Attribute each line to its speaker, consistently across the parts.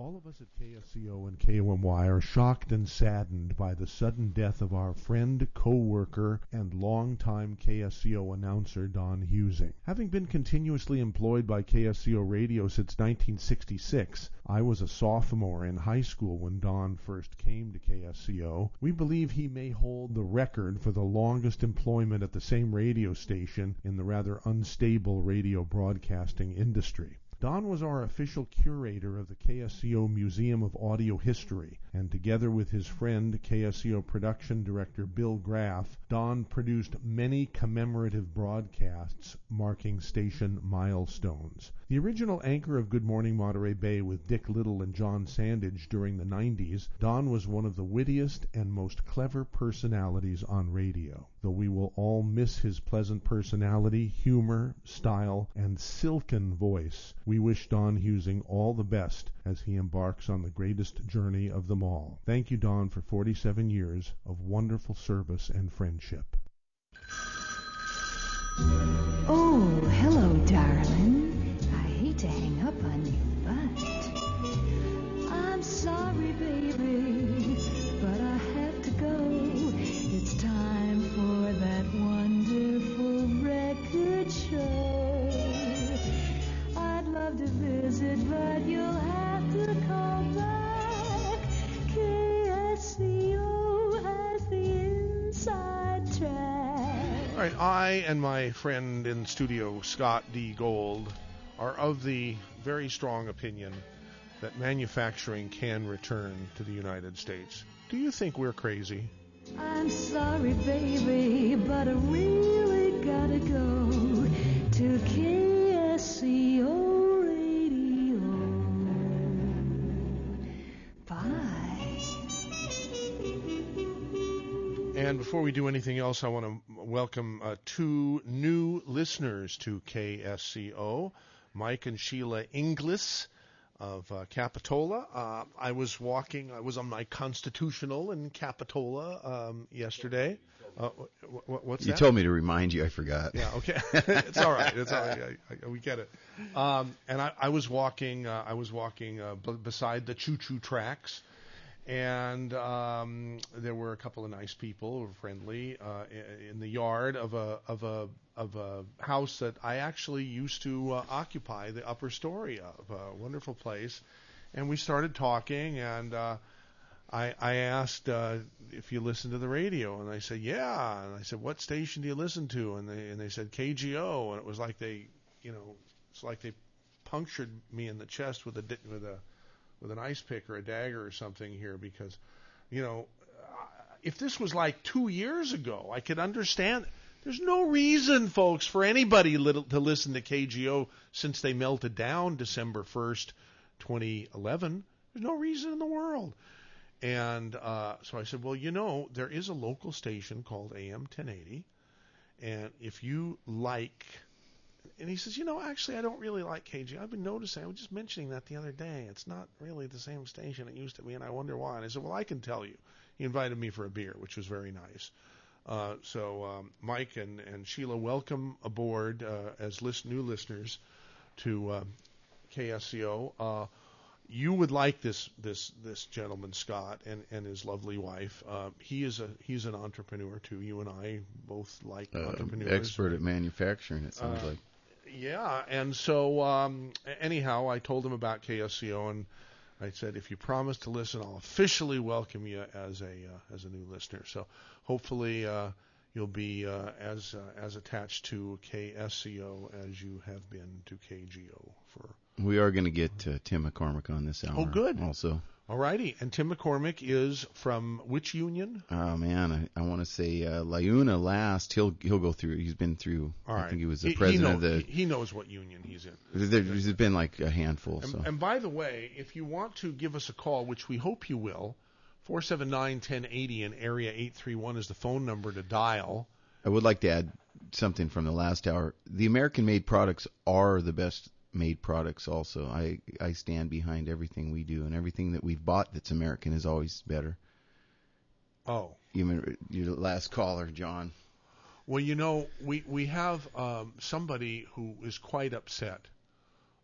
Speaker 1: All of us at KSCO and KOMY are shocked and saddened by the sudden death of our friend, co-worker, and longtime KSCO announcer Don Husing. Having been continuously employed by KSCO Radio since 1966, I was a sophomore in high school when Don first came to KSCO. We believe he may hold the record for the longest employment at the same radio station in the rather unstable radio broadcasting industry. Don was our official curator of the KSCO Museum of Audio History, and together with his friend KSCO production director Bill Graff, Don produced many commemorative broadcasts marking station milestones. The original anchor of Good Morning Monterey Bay with Dick Little and John Sandage during the 90s, Don was one of the wittiest and most clever personalities on radio. Though we will all miss his pleasant personality, humor, style, and silken voice, we wish Don Husing all the best as he embarks on the greatest journey of them all. Thank you, Don, for 47 years of wonderful service and friendship.
Speaker 2: Oh,
Speaker 1: and my friend in studio, Scott D. Gold, are of the very strong opinion that manufacturing can return to the United States. Do you think we're crazy?
Speaker 2: I'm sorry, baby, but I really gotta go to KSCO
Speaker 1: And before we do anything else, I want to welcome uh, two new listeners to KSCO, Mike and Sheila Inglis of uh, Capitola. Uh, I was walking, I was on my constitutional in Capitola um, yesterday. Uh, wh- wh- what's
Speaker 3: You
Speaker 1: that?
Speaker 3: told me to remind you. I forgot.
Speaker 1: Yeah, okay. it's all right. It's all right. I, I, we get it. Um, and I, I was walking. Uh, I was walking uh, b- beside the choo-choo tracks, and um, there were a couple of nice people were friendly uh, in the yard of a of a of a house that I actually used to uh, occupy the upper story of. A wonderful place, and we started talking and. Uh, I, I asked uh, if you listen to the radio, and they said yeah. And I said, what station do you listen to? And they and they said KGO, and it was like they, you know, it's like they punctured me in the chest with a with a with an ice pick or a dagger or something here because, you know, if this was like two years ago, I could understand. There's no reason, folks, for anybody to listen to KGO since they melted down December 1st, 2011. There's no reason in the world. And uh, so I said, well, you know, there is a local station called AM 1080, and if you like, and he says, you know, actually, I don't really like KG. I've been noticing. I was just mentioning that the other day. It's not really the same station it used to be, and I wonder why. And I said, well, I can tell you. He invited me for a beer, which was very nice. Uh, so um, Mike and, and Sheila, welcome aboard uh, as list, new listeners to uh, KSCO. Uh, you would like this this this gentleman Scott and, and his lovely wife. Uh, he is a he's an entrepreneur too. You and I both like
Speaker 3: Uh,
Speaker 1: entrepreneurs.
Speaker 3: expert at manufacturing. It sounds like.
Speaker 1: Yeah, and so um, anyhow, I told him about KSCO, and I said, if you promise to listen, I'll officially welcome you as a uh, as a new listener. So hopefully uh, you'll be uh, as uh, as attached to KSCO as you have been to KGO for.
Speaker 3: We are going to get uh, Tim McCormick on this hour.
Speaker 1: Oh, good.
Speaker 3: Also,
Speaker 1: Alrighty, and Tim McCormick is from which union?
Speaker 3: oh man, I, I want to say uh, Liuna last. He'll he'll go through. He's been through.
Speaker 1: All right,
Speaker 3: I think he was the
Speaker 1: he,
Speaker 3: president
Speaker 1: he
Speaker 3: of the.
Speaker 1: He, knows what union he's in.
Speaker 3: there, there's been like a handful.
Speaker 1: And,
Speaker 3: So
Speaker 1: and by the way, if you want to give us a call, which we hope you will, 479-1080 and area 831 is the phone number to dial.
Speaker 3: I would like to add something from the last hour. The American-made products are the best made products. Also, I I stand behind everything we do, and everything that we've bought that's American is always better.
Speaker 1: Oh,
Speaker 3: Even your last caller, John.
Speaker 1: well, you know, we we have um, somebody who is quite upset.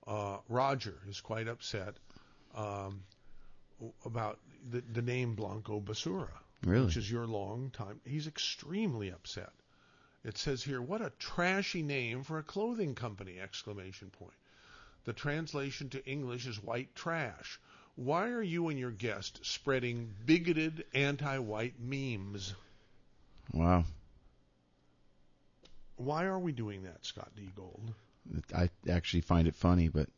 Speaker 1: Uh, Roger is quite upset um, about the, the name Blanco Basura,
Speaker 3: Really?
Speaker 1: which is your long time. He's extremely upset. It says here, "What a trashy name for a clothing company!" Exclamation point. The translation to English is white trash. Why are you and your guest spreading bigoted anti-white memes?
Speaker 3: Wow.
Speaker 1: Why are we doing that, Scott D. Gold?
Speaker 3: I actually find it funny, but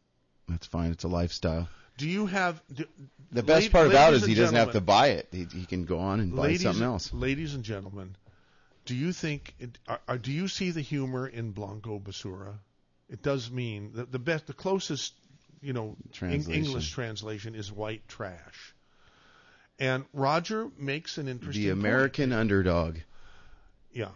Speaker 3: that's fine. It's a lifestyle.
Speaker 1: Do you have do,
Speaker 3: The best
Speaker 1: la-
Speaker 3: part about it is he doesn't have to buy it. He, he can go on and buy
Speaker 1: ladies,
Speaker 3: something else.
Speaker 1: Ladies and gentlemen, do you think it, are, do you see the humor in Blanco Basura? It does mean the, the best, the closest, you know,
Speaker 3: Translation.
Speaker 1: English translation is white trash. And Roger makes an interesting
Speaker 3: The
Speaker 1: point.
Speaker 3: American underdog.
Speaker 1: Yeah.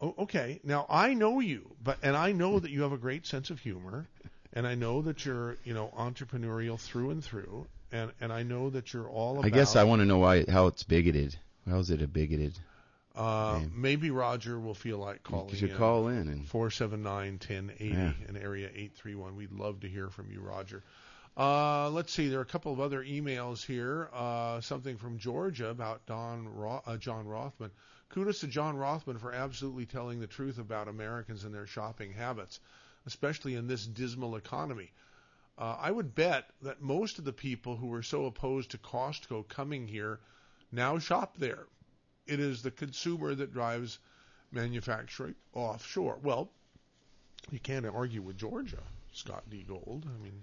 Speaker 1: Oh, okay. Now I know you, but and I know that you have a great sense of humor, and I know that you're you know entrepreneurial through and through, and and I know that you're all about.
Speaker 3: I guess I want to know why how it's bigoted. How is it a bigoted?
Speaker 1: Uh, maybe Roger will feel like calling
Speaker 3: You should
Speaker 1: in.
Speaker 3: call in and
Speaker 1: 479-1080
Speaker 3: Yeah.
Speaker 1: in area 831. We'd love to hear from you, Roger. Uh, let's see. There are a couple of other emails here. Uh, something from Georgia about Don Ro- uh, John Rothman. Kudos to John Rothman for absolutely telling the truth about Americans and their shopping habits, especially in this dismal economy. Uh, I would bet that most of the people who were so opposed to Costco coming here now shop there. It is the consumer that drives manufacturing offshore. Well, you can't argue with Georgia, Scott D. Gold. I mean,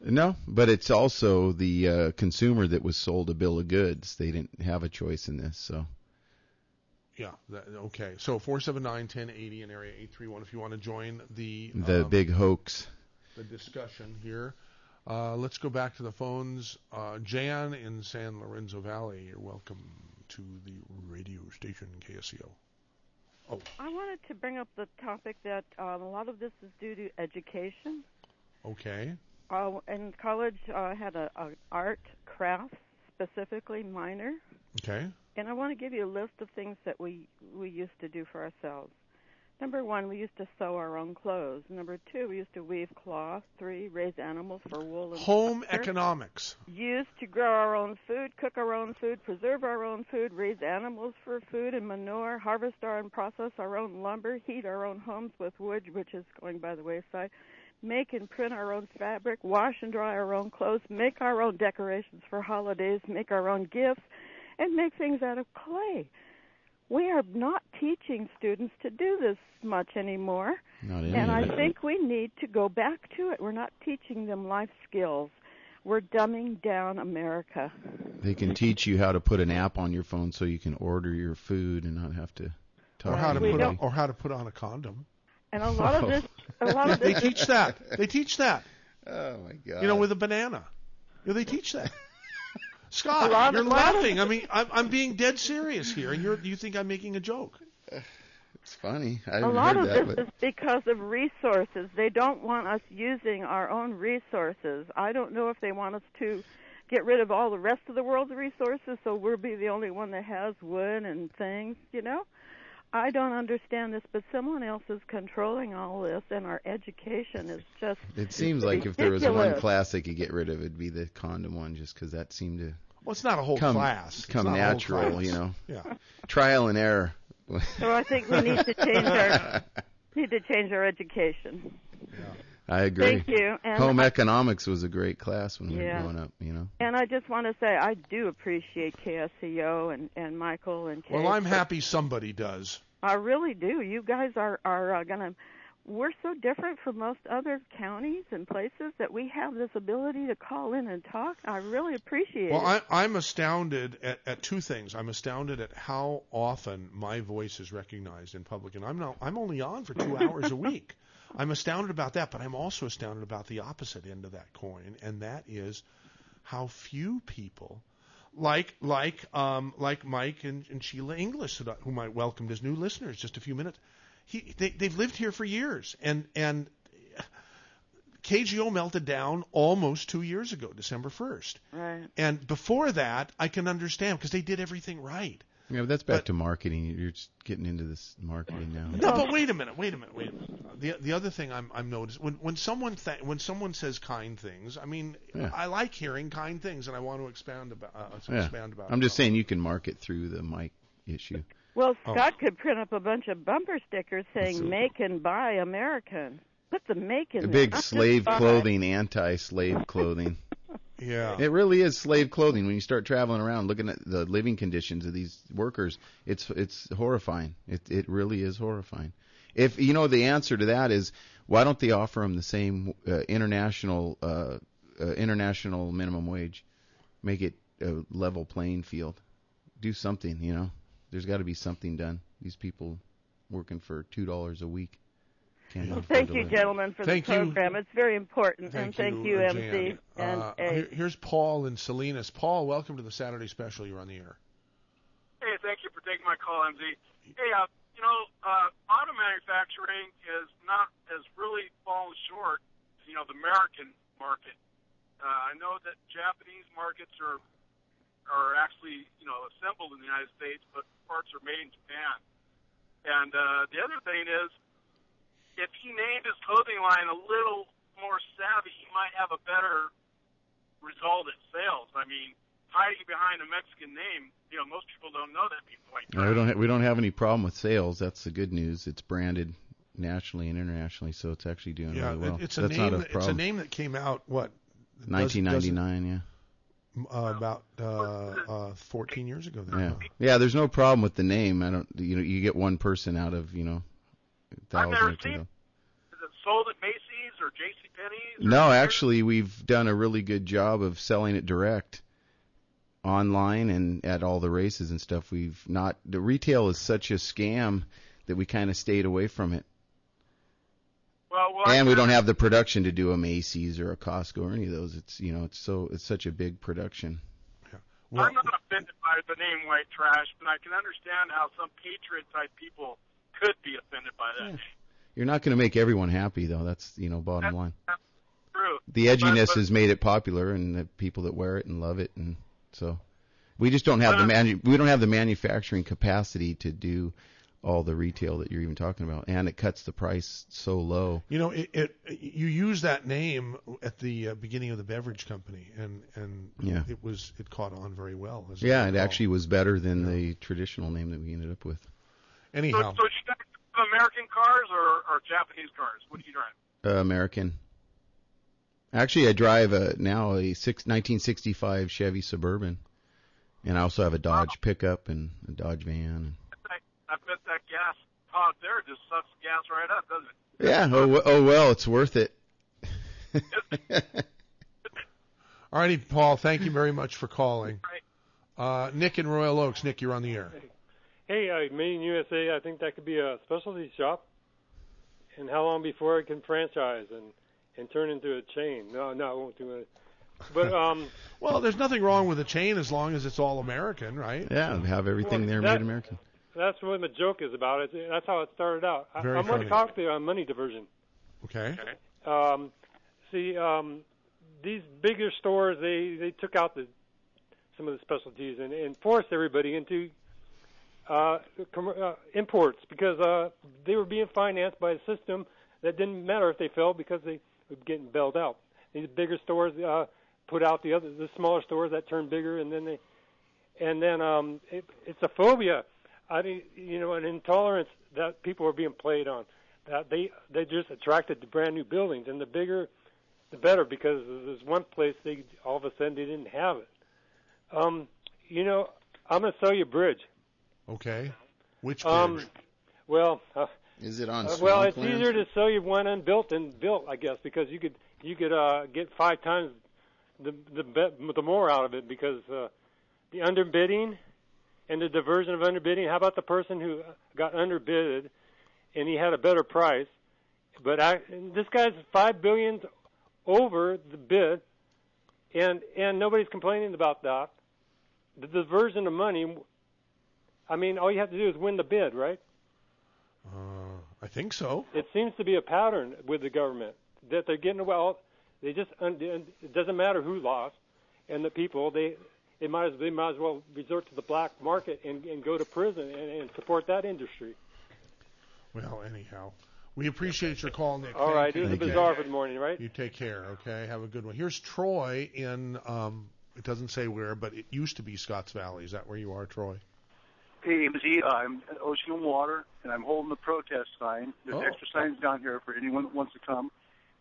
Speaker 3: no, but it's also the uh, consumer that was sold a bill of goods. They didn't have a choice in this, so
Speaker 1: yeah, that, okay. So 479-1080 in area 831 if you want to join the
Speaker 3: the
Speaker 1: um,
Speaker 3: big hoax.
Speaker 1: the discussion here. Uh, let's go back to the phones. Uh, Jan in San Lorenzo Valley, you're welcome to the radio station KSCO. Oh.
Speaker 4: I wanted to bring up the topic that um, a lot of this is due to education.
Speaker 1: Okay.
Speaker 4: Uh, in college, uh, had a, a art, craft specifically minor,
Speaker 1: Okay.
Speaker 4: and I want to give you a list of things that we we used to do for ourselves. Number one, we used to sew our own clothes. Number two, we used to weave cloth. Three, raise animals for wool and
Speaker 1: Home
Speaker 4: fur.
Speaker 1: economics.
Speaker 4: used to grow our own food, cook our own food, preserve our own food, raise animals for food and manure, harvest our and process our own lumber, heat our own homes with wood, which is going by the wayside, make and print our own fabric, wash and dry our own clothes, make our own decorations for holidays, make our own gifts, and make things out of clay. We are not teaching students to do this much anymore.
Speaker 3: Not any
Speaker 4: And I think we need to go back to it. We're not teaching them life skills. We're dumbing down America.
Speaker 3: They can teach you how to put an app on your phone so you can order your food and not have to talk
Speaker 1: Or how to
Speaker 4: We
Speaker 1: put on, or how to put on a condom.
Speaker 4: And a lot of this, a lot of this.
Speaker 1: They teach that. They teach that.
Speaker 3: Oh my god.
Speaker 1: You know, with a banana. You know, they teach that.
Speaker 4: A
Speaker 1: Scott,
Speaker 4: lot
Speaker 1: you're
Speaker 4: of- a lot of-
Speaker 1: laughing. I mean, I'm, I'm being dead serious here, and you're you think I'm making a joke.
Speaker 3: it's funny. I
Speaker 4: a
Speaker 3: haven't
Speaker 4: lot of
Speaker 3: that,
Speaker 4: this
Speaker 3: but
Speaker 4: is because of resources. They don't want us using our own resources. I don't know if they want us to get rid of all the rest of the world's resources, so we'll be the only one that has wood and things. You know, I don't understand this, but someone else is controlling all this, and our education is just
Speaker 3: it seems like if there was one class they could get rid of, it'd be the condom one, just because that seemed to
Speaker 1: Well, it's not a whole
Speaker 3: come
Speaker 1: class. It's
Speaker 3: come
Speaker 1: not a whole
Speaker 3: natural.
Speaker 1: class.
Speaker 3: You know,
Speaker 1: Yeah.
Speaker 3: trial and error.
Speaker 4: So I think we need to change our need to change our education.
Speaker 3: I agree.
Speaker 4: Thank you. And
Speaker 3: Home
Speaker 4: I,
Speaker 3: economics was a great class when we
Speaker 4: Yeah.
Speaker 3: were growing up. You know.
Speaker 4: and I just want to say I do appreciate KSCO and and Michael and Kate.
Speaker 1: Well, I'm happy somebody does.
Speaker 4: I really do. You guys are are uh, gonna. We're so different from most other counties and places that we have this ability to call in and talk. I really appreciate it.
Speaker 1: Well,
Speaker 4: it.
Speaker 1: I, I'm astounded at, at two things. I'm astounded at how often my voice is recognized in public, and I'm not. I'm only on for two hours a week. I'm astounded about that, but I'm also astounded about the opposite end of that coin, and that is how few people, like like um, like Mike and, and Sheila English, whom I welcomed as new listeners just a few minutes. He, they, they've lived here for years, and and KGO melted down almost two years ago, December 1st.
Speaker 4: right.
Speaker 1: And before that, I can understand because they did everything right.
Speaker 3: Yeah, but that's back
Speaker 1: But-
Speaker 3: to marketing. You're just getting into this marketing now.
Speaker 1: No, but wait a minute, wait a minute, wait a minute. The the other thing I'm I'm noticing when when someone th- when someone says kind things, I mean,
Speaker 3: Yeah.
Speaker 1: I like hearing kind things, and I want to expand about uh,
Speaker 3: Yeah.
Speaker 1: expand about.
Speaker 3: I'm just
Speaker 1: it.
Speaker 3: saying you can market through the mic issue.
Speaker 4: Well,
Speaker 1: Oh.
Speaker 4: Scott could print up a bunch of bumper stickers saying
Speaker 3: So-
Speaker 4: "Make and Buy American." Put the "Make" in
Speaker 3: The
Speaker 4: there.
Speaker 3: big slave clothing, anti-slave clothing.
Speaker 1: Yeah.
Speaker 3: It really is slave clothing. When you start traveling around, looking at the living conditions of these workers, it's it's horrifying. It it really is horrifying. If you know the answer to that is why don't they offer them the same uh, international uh, uh, international minimum wage? Make it a level playing field. Do something. You know, there's got to be something done. These people working for two dollars a week. Can't afford
Speaker 4: Thank you, gentlemen, for
Speaker 1: Thank
Speaker 4: the
Speaker 1: you.
Speaker 4: program. It's very important.
Speaker 1: Thank
Speaker 4: and thank
Speaker 1: you,
Speaker 4: you,
Speaker 1: uh,
Speaker 4: MC and
Speaker 1: Uh,
Speaker 4: A.
Speaker 1: here- here's Paul in Salinas. Paul, welcome to the Saturday Special. You're on the air.
Speaker 5: Hey, thank you for taking my call, MZ. Hey, uh, you know, uh, auto manufacturing is not has really fallen short. You know, the American market. Uh, I know that Japanese markets are are actually you know assembled in the United States, but parts are made in Japan. And uh, the other thing is, if he named his clothing line a little more savvy, he might have a better result at sales. I mean, hiding behind a Mexican name, you know, most people don't know that people like
Speaker 3: No, we don't ha- we don't have any problem with sales. That's the good news. It's branded nationally and internationally, so it's actually doing
Speaker 1: Yeah,
Speaker 3: really well.
Speaker 1: it- it's a
Speaker 3: That's
Speaker 1: name.
Speaker 3: not a
Speaker 1: that- it's a name that came out what?
Speaker 3: 1999, yeah.
Speaker 1: doesn't- Uh, about uh, uh, 14 years ago. Then.
Speaker 3: Yeah. Yeah, there's no problem with the name. I don't you know, you get one person out of, you know,
Speaker 5: I've never
Speaker 3: or two.
Speaker 5: seen- Is it sold at Macy's or J.C. Penney's?
Speaker 3: No, actually we've done a really good job of selling it direct online and at all the races and stuff. We've not the retail is such a scam that we kind of stayed away from it.
Speaker 5: Well, well,
Speaker 3: and we don't have the production to do a Macy's or a Costco or any of those. It's you know it's so it's such a big production.
Speaker 1: Well,
Speaker 5: I'm not offended by the name white trash, but I can understand how some patriot type people could be offended by that.
Speaker 3: You're not going to make everyone happy though. That's you know bottom line.
Speaker 5: That's true.
Speaker 3: The edginess
Speaker 5: but-
Speaker 3: has made it popular, and the people that wear it and love it, and so we just don't have the manu- we don't have the manufacturing capacity to do all the retail that you're even talking about, and it cuts the price so low.
Speaker 1: You know, it, it you use that name at the uh, beginning of the beverage company, and and
Speaker 3: Yeah.
Speaker 1: it was it caught on very well. as
Speaker 3: Yeah, it
Speaker 1: recall.
Speaker 3: actually was better than the traditional name that we ended up with.
Speaker 5: So,
Speaker 1: Anyhow,
Speaker 5: so you got American cars or, or Japanese cars? What do you drive?
Speaker 3: Uh, American. Actually, I drive a now a six, 1965 Chevy Suburban, and I also have a Dodge pickup and a Dodge van.
Speaker 5: I, I bet that gas pod there just sucks gas right up, doesn't it?
Speaker 3: Yeah. Oh, oh well, it's worth it.
Speaker 1: all righty, Paul. Thank you very much for calling.
Speaker 5: Right.
Speaker 1: Uh, Nick in Royal Oaks. Nick, you're on the air.
Speaker 6: Hey, uh, Made in USA, I think that could be a specialty shop. And how long before it can franchise and and turn into a chain? No, no, it won't do it. But um,
Speaker 1: Well, there's nothing wrong with a chain as long as it's all American, right?
Speaker 3: Yeah, have everything
Speaker 6: Well,
Speaker 3: there
Speaker 6: that-
Speaker 3: made American.
Speaker 6: that's what the joke is about. It's, that's how it started out. I,
Speaker 1: Very
Speaker 6: I'm going to talk to you on money diversion.
Speaker 1: Okay.
Speaker 6: Um, see, um, these bigger stores they they took out the some of the specialties and, and forced everybody into uh, com- uh, imports because uh, they were being financed by a system that didn't matter if they failed because they were getting bailed out. These bigger stores uh, put out the other the smaller stores that turned bigger and then they and then um, it, it's a phobia. I mean, you know, an intolerance that people are being played on. That they they just attracted to brand new buildings, and the bigger, the better, because there's one place they all of a sudden they didn't have it. Um, you know, I'm gonna sell you a bridge.
Speaker 1: Okay. Which bridge?
Speaker 6: Um, well, uh,
Speaker 3: Is it on?
Speaker 6: uh, well, it's
Speaker 3: clearance?
Speaker 6: easier to sell you one unbuilt than built, I guess, because you could you could uh, get five times the the be- the more out of it because uh, the underbidding and the diversion of underbidding. How about the person who got underbidded and he had a better price, but I, this guy's five billion over the bid, and and nobody's complaining about that. The diversion of money. I mean, all you have to do is win the bid, right?
Speaker 1: Uh, I think so.
Speaker 6: it seems to be a pattern with the government that they're getting well. They just it doesn't matter who lost, and the people they it might as, they might as well resort to the black market and, and go to prison and, and support that industry.
Speaker 1: Well, anyhow, we appreciate your call, Nick.
Speaker 6: All
Speaker 1: Thank
Speaker 6: right, it was a bizarre for the morning, right?
Speaker 1: You take care, okay? Have a good one. Here's Troy in, um, it doesn't say where, but it used to be Scotts Valley. Is that where you are, Troy?
Speaker 7: Hey, MZ, I'm at Ocean and Water, and I'm holding the protest sign. There's
Speaker 1: Oh.
Speaker 7: extra signs down here for anyone that wants to come.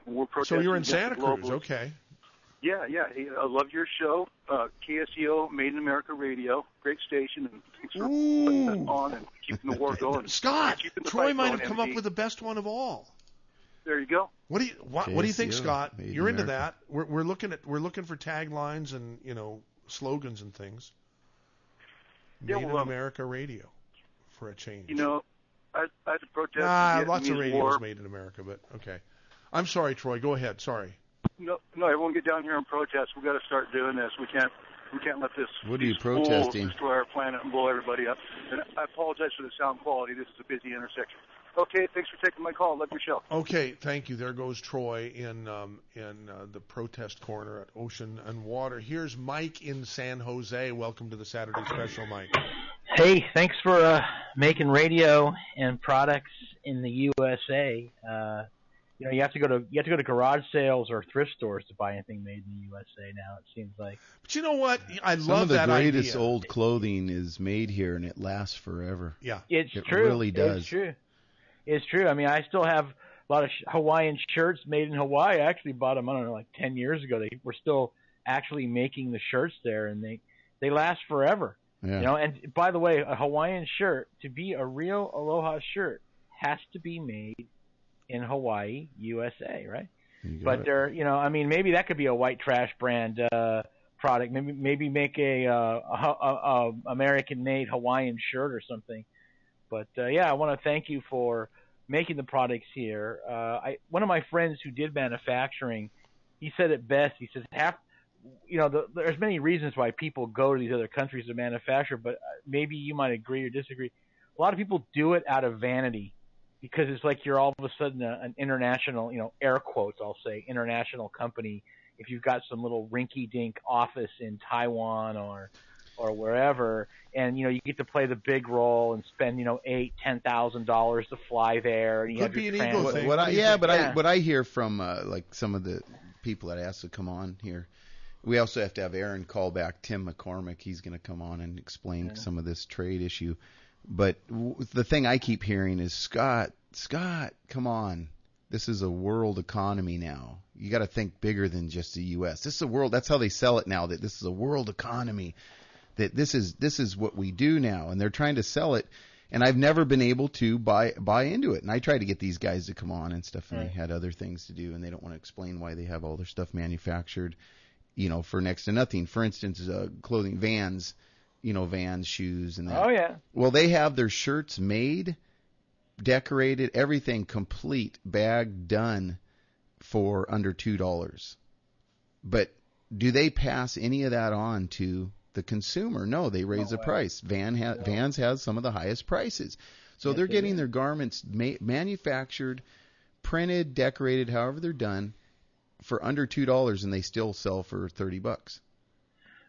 Speaker 7: And we're protesting.
Speaker 1: So you're in Santa Cruz, okay.
Speaker 7: Yeah, yeah. Hey, I love your show, uh, KSCO, Made in America Radio. Great station, and thanks for putting that on and keeping the war going.
Speaker 1: Scott, Troy might have come
Speaker 7: MZ.
Speaker 1: up with the best one of all.
Speaker 7: There you go.
Speaker 1: What do you what, what do you think, Scott?
Speaker 3: Made
Speaker 1: You're into
Speaker 3: America.
Speaker 1: that. We're we're looking at we're looking for taglines and you know slogans and things.
Speaker 7: Yeah,
Speaker 1: Made
Speaker 7: well,
Speaker 1: in America Radio for a change.
Speaker 7: You know, I, I had to protest
Speaker 1: nah, lots of
Speaker 7: Vietnamese
Speaker 1: radios
Speaker 7: war.
Speaker 1: made in America, but okay. I'm sorry, Troy. Go ahead. Sorry.
Speaker 7: No, no, everyone get down here and protest. We've got to start doing this. We can't, we can't let this.
Speaker 3: What are you protesting?
Speaker 7: Destroy our planet and blow everybody up. And I apologize for the sound quality. This is a busy intersection. Okay, thanks for taking my call. Love your show.
Speaker 1: Okay, thank you. There goes Troy in um, in uh, the protest corner at Ocean and Water. Here's Mike in San Jose. Welcome to the Saturday Special, Mike.
Speaker 8: Hey, thanks for uh, making radio and products in the USA. Uh, you know, you have to go to you have to go to garage sales or thrift stores to buy anything made in the USA now. It seems like.
Speaker 1: But you know what? I
Speaker 3: Some
Speaker 1: love
Speaker 3: of the
Speaker 1: that
Speaker 3: greatest
Speaker 1: idea.
Speaker 3: old clothing is made here, and it lasts forever.
Speaker 1: Yeah.
Speaker 8: It's
Speaker 3: It
Speaker 8: true.
Speaker 3: really does.
Speaker 8: It's true. It's true. I mean, I still have a lot of Hawaiian shirts made in Hawaii. I actually bought them. I don't know, like ten years ago. They were still actually making the shirts there, and they they last forever.
Speaker 3: Yeah.
Speaker 8: You know, and by the way, a Hawaiian shirt to be a real aloha shirt has to be made in Hawaii, USA, right? But
Speaker 3: it.
Speaker 8: they're, you know, I mean, maybe that could be a white trash brand uh, product. Maybe maybe make a, uh, a, a, a American-made Hawaiian shirt or something. But uh, yeah, I want to thank you for making the products here. Uh, I one of my friends who did manufacturing, he said it best. He says half, you know, the, there's many reasons why people go to these other countries to manufacture, but uh, maybe you might agree or disagree. A lot of people do it out of vanity because it's like you're all of a sudden a, an international, you know, air quotes, I'll say, international company. If you've got some little rinky-dink office in Taiwan or or wherever, and you know you get to play the big role and spend you know eight, ten thousand dollars to fly there, and you
Speaker 1: Could
Speaker 8: have
Speaker 1: be an ego
Speaker 8: translate-
Speaker 1: thing.
Speaker 3: What
Speaker 1: What
Speaker 3: I, yeah, but
Speaker 8: Yeah.
Speaker 3: I what I hear from uh, like some of the people that asked to come on here, we also have to have Aaron call back Tim McCormick. He's going to come on and explain
Speaker 8: Yeah.
Speaker 3: some of this trade issue. But w- the thing I keep hearing is Scott, Scott, come on. This is a world economy now. You got to think bigger than just the U.S. This is a world. That's how they sell it now. That this is a world economy. That this is this is what we do now, and they're trying to sell it and I've never been able to buy buy into it. And I tried to get these guys to come on and stuff, and
Speaker 8: Right.
Speaker 3: they had other things to do, and they don't want to explain why they have all their stuff manufactured, you know, for next to nothing. For instance, uh, clothing, Vans, you know, Vans shoes, and that.
Speaker 8: Oh yeah,
Speaker 3: Well, they have their shirts made, decorated, everything complete, bag done for under two dollars. But do they pass any of that on to the consumer? No, they raise the price. Van ha- Vans has some of the highest prices, so
Speaker 8: Yes,
Speaker 3: they're getting their garments ma- manufactured, printed, decorated, however they're done, for under two dollars, and they still sell for thirty bucks.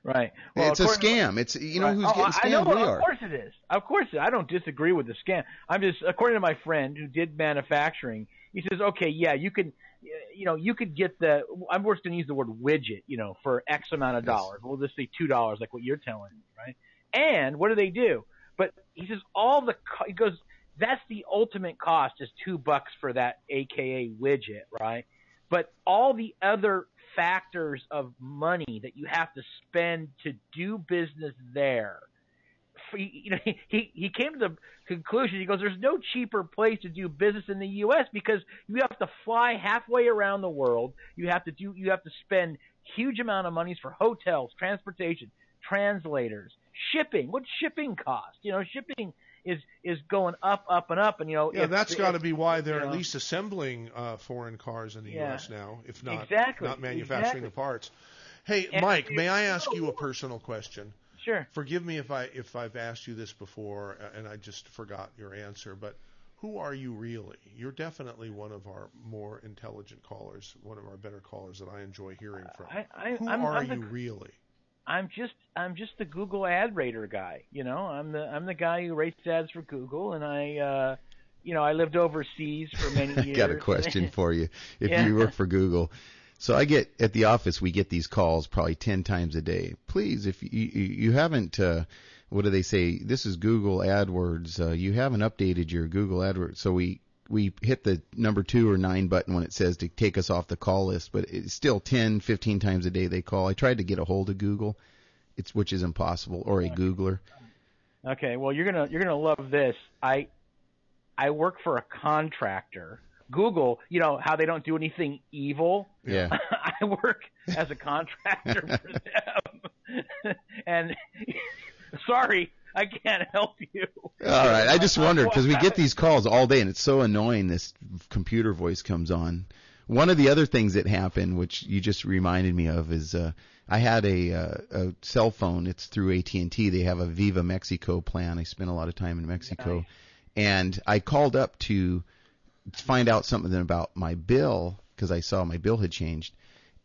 Speaker 8: right.
Speaker 3: it's a scam. It's you know
Speaker 8: Right.
Speaker 3: who's
Speaker 8: Oh,
Speaker 3: getting
Speaker 8: I
Speaker 3: scammed?
Speaker 8: know,
Speaker 3: we
Speaker 8: of
Speaker 3: are.
Speaker 8: course it is. Of course, I don't disagree with the scam. I'm just, according to my friend who did manufacturing, he says, okay, yeah, you can, you know, you could get the. I'm just going to use the word widget, you know, for X amount of dollars. We'll just say two dollars, like what you're telling me, right? And what do they do? But he says all the co- he goes. That's the ultimate cost is two bucks for that AKA widget, right? But all the other factors of money that you have to spend to do business there. For- You know, he he came to the conclusion. He goes, "There's no cheaper place to do business in the U.S. because you have to fly halfway around the world. You have to do. You have to spend huge amount of monies for hotels, transportation, translators, shipping. What's shipping cost? You know, shipping is is going up, up, and up. And you know,
Speaker 1: Yeah,
Speaker 8: if-
Speaker 1: that's got to be why they're
Speaker 8: you
Speaker 1: at least assembling uh, foreign cars in the
Speaker 8: Yeah.
Speaker 1: U.S. now, if not
Speaker 8: Exactly,
Speaker 1: not manufacturing
Speaker 8: exactly.
Speaker 1: the parts. Hey,
Speaker 8: And-
Speaker 1: Mike, may I ask you a personal question?
Speaker 8: Sure.
Speaker 1: Forgive me if I if I've asked you this before uh, and I just forgot your answer, but who are you really? You're definitely one of our more intelligent callers, one of our better callers that I enjoy hearing from.
Speaker 8: I, I,
Speaker 1: who
Speaker 8: I'm,
Speaker 1: are
Speaker 8: I'm the
Speaker 1: you really?
Speaker 8: I'm just I'm just the Google ad rater guy. You know, I'm the I'm the guy who rates ads for Google, and I, uh, you know, I lived overseas for many years.
Speaker 3: I Got a question for you. If
Speaker 8: Yeah.
Speaker 3: you work for Google, so I get at the office, we get these calls probably ten times a day. Please, if you you, haven't, uh, what do they say? This is Google AdWords. Uh, you haven't updated your Google AdWords, so we we hit the number two or nine button when it says to take us off the call list, but it's still 10, 15 times a day they call. I tried to get a hold of Google, it's which is impossible, or a Googler.
Speaker 8: Okay, well you're gonna you're gonna love this. I I work for a contractor. Google, you know how they don't do anything evil.
Speaker 3: Yeah.
Speaker 8: I work as a contractor for them, and sorry, I can't help you.
Speaker 3: All right. I just wondered because we get these calls all day, and it's so annoying. This computer voice comes on. One of the other things that happened, which you just reminded me of, is uh, I had a, uh, a cell phone. It's through AT and T. They have a Viva Mexico plan. I spent a lot of time in Mexico, and I called up to find out something about my bill because I saw my bill had changed,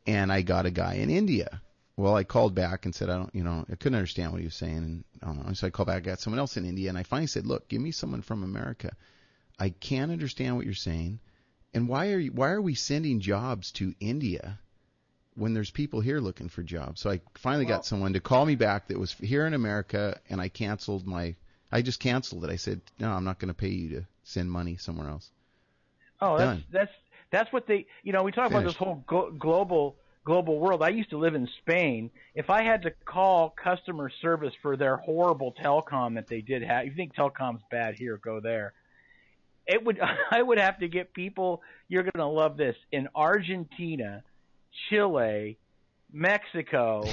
Speaker 3: and I got a guy in India. Well, I called back and said I don't, you know, I couldn't understand what he was saying, and uh, so I called back. I got someone else in India, and I finally said, "Look, give me someone from America. I can't understand what you're saying, and why are you, why are we sending jobs to India when there's people here looking for jobs?" So I finally
Speaker 8: Well-
Speaker 3: got someone to call me back that was here in America, and I canceled my, I just canceled it. I said, "No, I'm not going to pay you to send money somewhere else."
Speaker 8: Oh, that's
Speaker 3: Done.
Speaker 8: that's that's what they. You know, we talk about this whole glo- global global world. I used to live in Spain. If I had to call customer service for their horrible telecom that they did have, you think telecom's bad here, go there. It would. I would have to get people. You're going to love this in Argentina, Chile, Mexico.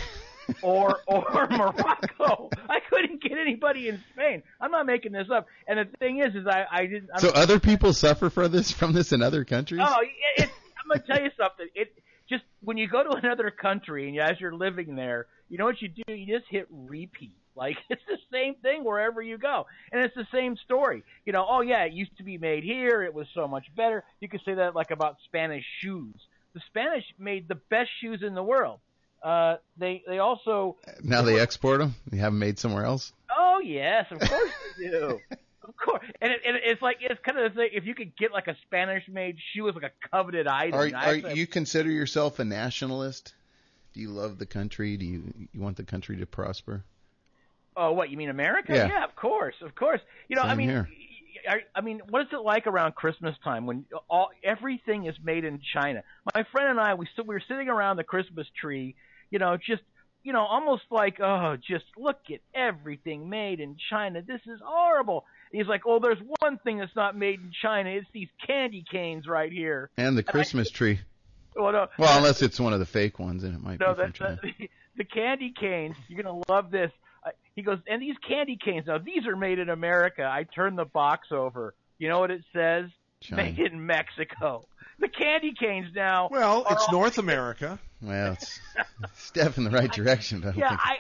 Speaker 8: Or or Morocco. I couldn't get anybody in Spain. I'm not making this up. And the thing is, is I I didn't. I'm
Speaker 3: So other people suffer for this from this in other countries.
Speaker 8: Oh, it, it, I'm gonna tell you something. It just when you go to another country and as you're living there, you know what you do? You just hit repeat. Like it's the same thing wherever you go, and it's the same story. You know, oh yeah, it used to be made here. It was so much better. You could say that like about Spanish shoes. The Spanish made the best shoes in the world. Uh, they they also
Speaker 3: Now they export them. They have them made somewhere else.
Speaker 8: Oh yes, of course they do. Of course, and, it, and it's like it's kind of the thing. If you could get like a Spanish-made shoe as like a coveted item,
Speaker 3: Are, are
Speaker 8: actually-
Speaker 3: you consider yourself a nationalist? Do you love the country? Do you you want the country to prosper?
Speaker 8: Oh, what you mean America?
Speaker 3: Yeah.
Speaker 8: of course, of course. You know, I mean,
Speaker 3: here.
Speaker 8: I, I mean, what is it like around Christmas time when all everything is made in China? My friend and I, we still we were sitting around the Christmas tree, you know, just you know, almost like, oh, just look at everything made in China. This is horrible. He's like, oh, there's one thing that's not made in China. It's these candy canes right here.
Speaker 3: And the Christmas tree.
Speaker 8: Well, no,
Speaker 3: Well, unless it's one of the fake ones, and it might
Speaker 8: no,
Speaker 3: be from
Speaker 8: the,
Speaker 3: China.
Speaker 8: the, the candy canes. You're gonna love this. Uh, he goes, and these candy canes. Now these are made in America. I turn the box over. You know what it says?
Speaker 3: China.
Speaker 8: Made in Mexico. The candy canes now.
Speaker 1: Well, it's
Speaker 8: all-
Speaker 1: North America.
Speaker 3: Well, it's step in the right direction. But I don't
Speaker 8: Yeah, I,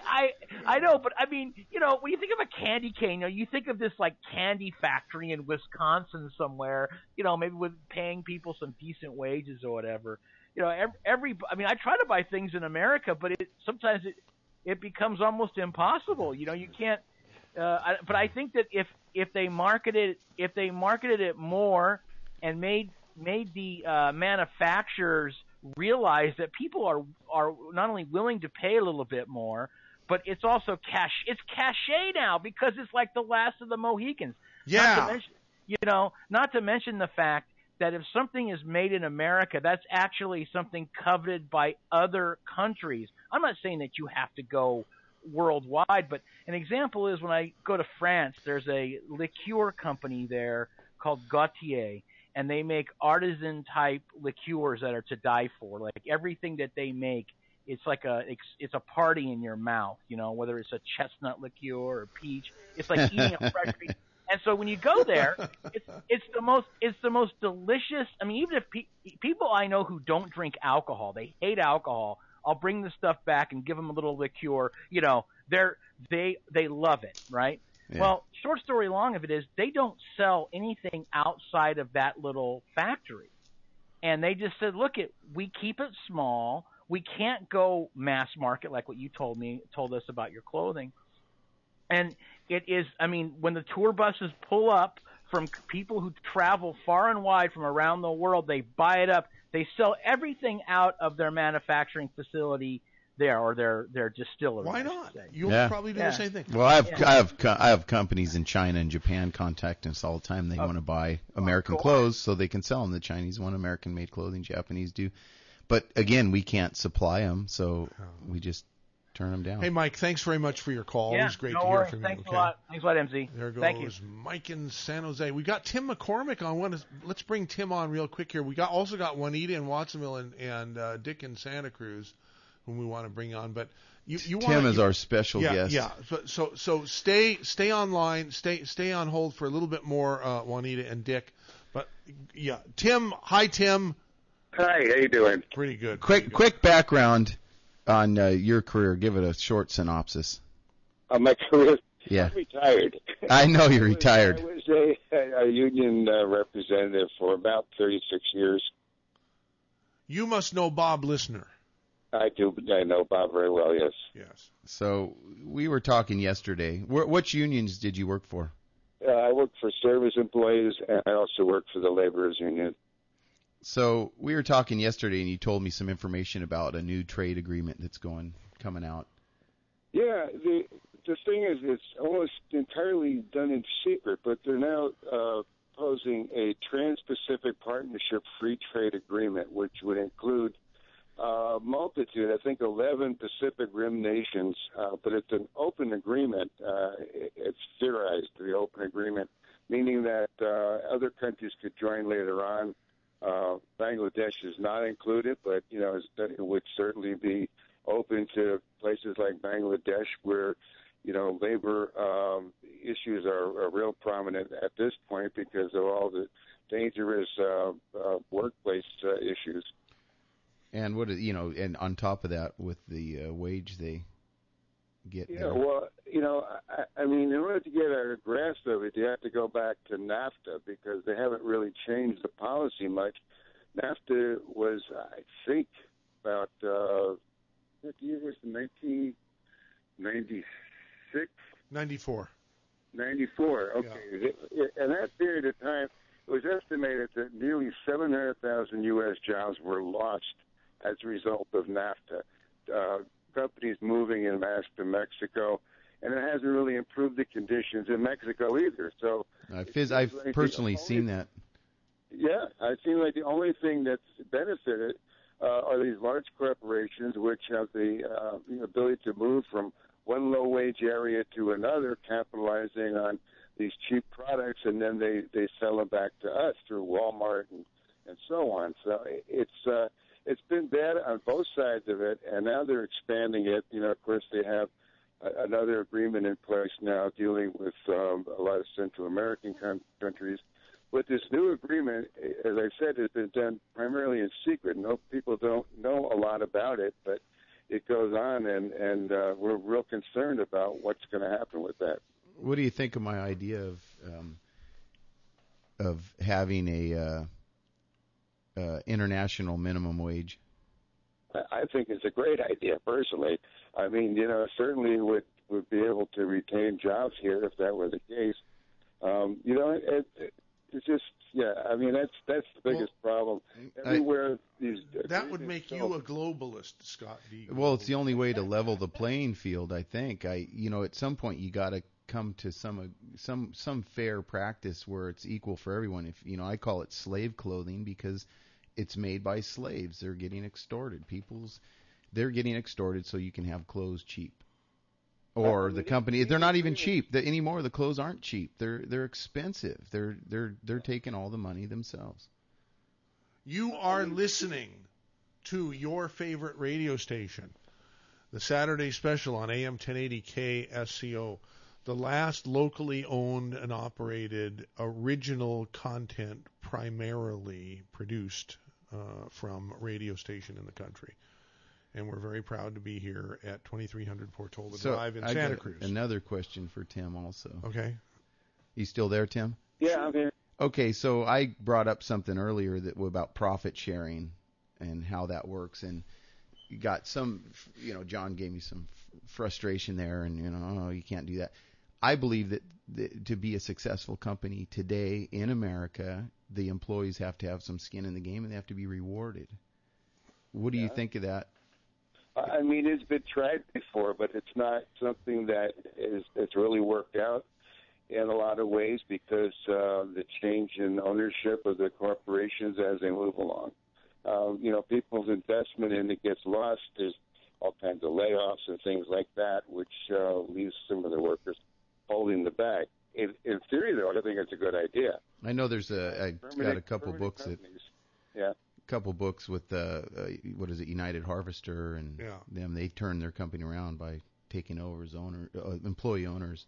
Speaker 8: I I know, but I mean, you know, when you think of a candy cane, you know, you think of this like candy factory in Wisconsin somewhere, you know, maybe with paying people some decent wages or whatever. You know, every, every I mean, I try to buy things in America, but it sometimes it it becomes almost impossible. You know, you can't. Uh, I, but I think that if if they marketed if they marketed it more and made made the uh, manufacturers realize that people are are not only willing to pay a little bit more, but it's also cash. It's cachet now because it's like the last of the Mohicans. Not
Speaker 1: Yeah.
Speaker 8: to mention, you know, not to mention the fact that if something is made in America, that's actually something coveted by other countries. I'm not saying that you have to go worldwide, but an example is when I go to France, there's a liqueur company there called Gautier, and they make artisan type liqueurs that are to die for. Like everything that they make, it's like a it's, it's a party in your mouth. You know, whether it's a chestnut liqueur or peach, it's like eating a fresh peach. And so when you go there, it's it's the most it's the most delicious. I mean, even if pe- people I know who don't drink alcohol, they hate alcohol. I'll bring the stuff back and give them a little liqueur. You know, they're they they love it, right?
Speaker 3: Yeah.
Speaker 8: Well, short story long of it is they don't sell anything outside of that little factory. And they just said, look it, we keep it small. we can't go mass market like what you told me told us about your clothing. And it is, I mean, when the tour buses pull up from people who travel far and wide from around the world, they buy it up. They sell everything out of their manufacturing facility there or their their distillery.
Speaker 1: Why not? You'll
Speaker 3: Yeah.
Speaker 1: probably do
Speaker 8: Yeah.
Speaker 1: the same thing.
Speaker 3: Well, I have
Speaker 8: Yeah.
Speaker 3: I have co- I have companies in China and Japan contacting us all the time. They
Speaker 8: Oh.
Speaker 3: want to buy American clothes so they can sell them. The Chinese want American made clothing, Japanese do. But again, we can't supply them, so we just turn them down.
Speaker 1: Hey, Mike, thanks very much for your call.
Speaker 8: yeah,
Speaker 1: Always great
Speaker 8: no
Speaker 1: to hear
Speaker 8: worries.
Speaker 1: from
Speaker 8: Thanks
Speaker 1: you. Okay.
Speaker 8: a lot. Thanks a lot, MZ.
Speaker 1: There goes
Speaker 8: Thank you.
Speaker 1: Mike in San Jose. We got Tim McCormick on. One. Let's bring Tim on real quick here. We got also got Juanita in Watsonville and, and uh, Dick in Santa Cruz, whom we want to bring on. But you, you
Speaker 3: Tim
Speaker 1: wanna,
Speaker 3: is
Speaker 1: you-
Speaker 3: our special
Speaker 1: yeah,
Speaker 3: guest.
Speaker 1: Yeah. So, so so stay stay online. Stay stay on hold for a little bit more, uh, Juanita and Dick. But yeah, Tim. Hi, Tim.
Speaker 9: Hi, how you doing?
Speaker 1: Pretty good.
Speaker 3: Quick
Speaker 1: pretty good.
Speaker 3: quick background on uh, your career. Give it a short synopsis.
Speaker 9: Uh, my career.
Speaker 3: Yeah.
Speaker 9: I'm retired.
Speaker 3: I know you're
Speaker 9: I was-
Speaker 3: retired.
Speaker 9: I was a, a union uh, representative for about 36 years.
Speaker 1: You must know Bob Listener.
Speaker 9: I do. I know Bob very well. Yes.
Speaker 1: Yes.
Speaker 3: So we were talking yesterday. Wh- which unions did you work for?
Speaker 9: Uh, I work for service employees, and I also work for the laborers union.
Speaker 3: So we were talking yesterday, and you told me some information about a new trade agreement that's going coming out.
Speaker 9: Yeah. The the thing is, it's almost entirely done in secret, but they're now uh, posing a Trans-Pacific Partnership Free Trade Agreement, which would include a multitude, I think 11 Pacific Rim nations, uh, but it's an open agreement. Uh, it's theorized, to the open agreement, meaning that uh, other countries could join later on. Uh, Bangladesh is not included, but you know it would certainly be open to places like Bangladesh where you know labor um, issues are, are real prominent at this point because of all the dangerous uh, uh, workplace uh, issues.
Speaker 3: And what is- you know, and on top of that, with the uh, wage they get
Speaker 9: Yeah,
Speaker 3: there.
Speaker 9: well, you know, I, I mean, in order to get a grasp of it, you have to go back to NAFTA because they haven't really changed the policy much. NAFTA was, I think, about uh, what year was it? 1996,
Speaker 1: 94.
Speaker 9: 94. Okay, in that period of time, it was estimated that nearly 700,000 U.S. jobs were lost as a result of NAFTA. Uh, companies moving in mass to Mexico, and it hasn't really improved the conditions in Mexico either. So,
Speaker 3: I've,
Speaker 9: it
Speaker 3: phys-
Speaker 9: seems
Speaker 3: I've
Speaker 9: like
Speaker 3: personally
Speaker 9: only-
Speaker 3: seen that.
Speaker 9: yeah, I seem like the only thing that's benefited uh, are these large corporations which have the uh, the ability to move from one low wage area to another, capitalizing on these cheap products, and then they they sell them back to us through Walmart and and so on. So it's uh, it's been bad on both sides of it, and now they're expanding it. You know, of course, they have a- another agreement in place now dealing with um, a lot of Central American con- countries. But this new agreement, as I said, has been done primarily in secret. No people don't know a lot about it, but it goes on, and and uh, we're real concerned about what's going to happen with that.
Speaker 3: What do you think of my idea of um, of having a uh, uh, international minimum wage?
Speaker 9: I I think it's a great idea personally. I mean, you know, certainly would would be able to retain jobs here if that were the case. Um, you know, it, it, it's just yeah. I mean, that's that's the biggest problem. Everywhere these
Speaker 1: That would make you a globalist, Scott D.
Speaker 3: Well, it's the only way to level the playing field, I think. I, you know, at some point you got to come to some some some fair practice where it's equal for everyone. If you know, I call it slave clothing because it's made by slaves. They're getting extorted. People's they're getting extorted so you can have clothes cheap. Or the company, they're not even cheap the, anymore. The clothes aren't cheap. They're they're expensive. They're they're they're taking all the money themselves.
Speaker 1: You are listening to your favorite radio station, the Saturday Special on AM 1080 KSCO, the last locally owned and operated original content primarily produced uh, from radio station in the country. And we're very proud to be here at 2300 Portola
Speaker 3: So
Speaker 1: Drive in
Speaker 3: I
Speaker 1: Santa
Speaker 3: got
Speaker 1: Cruz.
Speaker 3: Another question for Tim also.
Speaker 1: Okay.
Speaker 3: You still there, Tim?
Speaker 9: Yeah, I'm here.
Speaker 3: Okay, so I brought up something earlier that about profit sharing and how that works, and got some, you know, John gave me some frustration there, and you know, oh, you can't do that. I believe that the, to be a successful company today in America, the employees have to have some skin in the game and they have to be rewarded. What do you think of that?
Speaker 9: I mean, it's been tried before, but it's not something that is it's really worked out in a lot of ways because uh, the change in ownership of the corporations as they move along. Um, you know, people's investment in it gets lost. There's all kinds of layoffs and things like that, which uh, leaves some of the workers holding the bag. In, in theory, though, I think it's a good idea.
Speaker 3: I know there's a I got a couple
Speaker 9: permanent
Speaker 3: books that
Speaker 9: companies. Yeah.
Speaker 3: couple books with uh, uh what is it United Harvester and
Speaker 1: Yeah.
Speaker 3: them they turned their company around by taking over as owner uh, employee owners.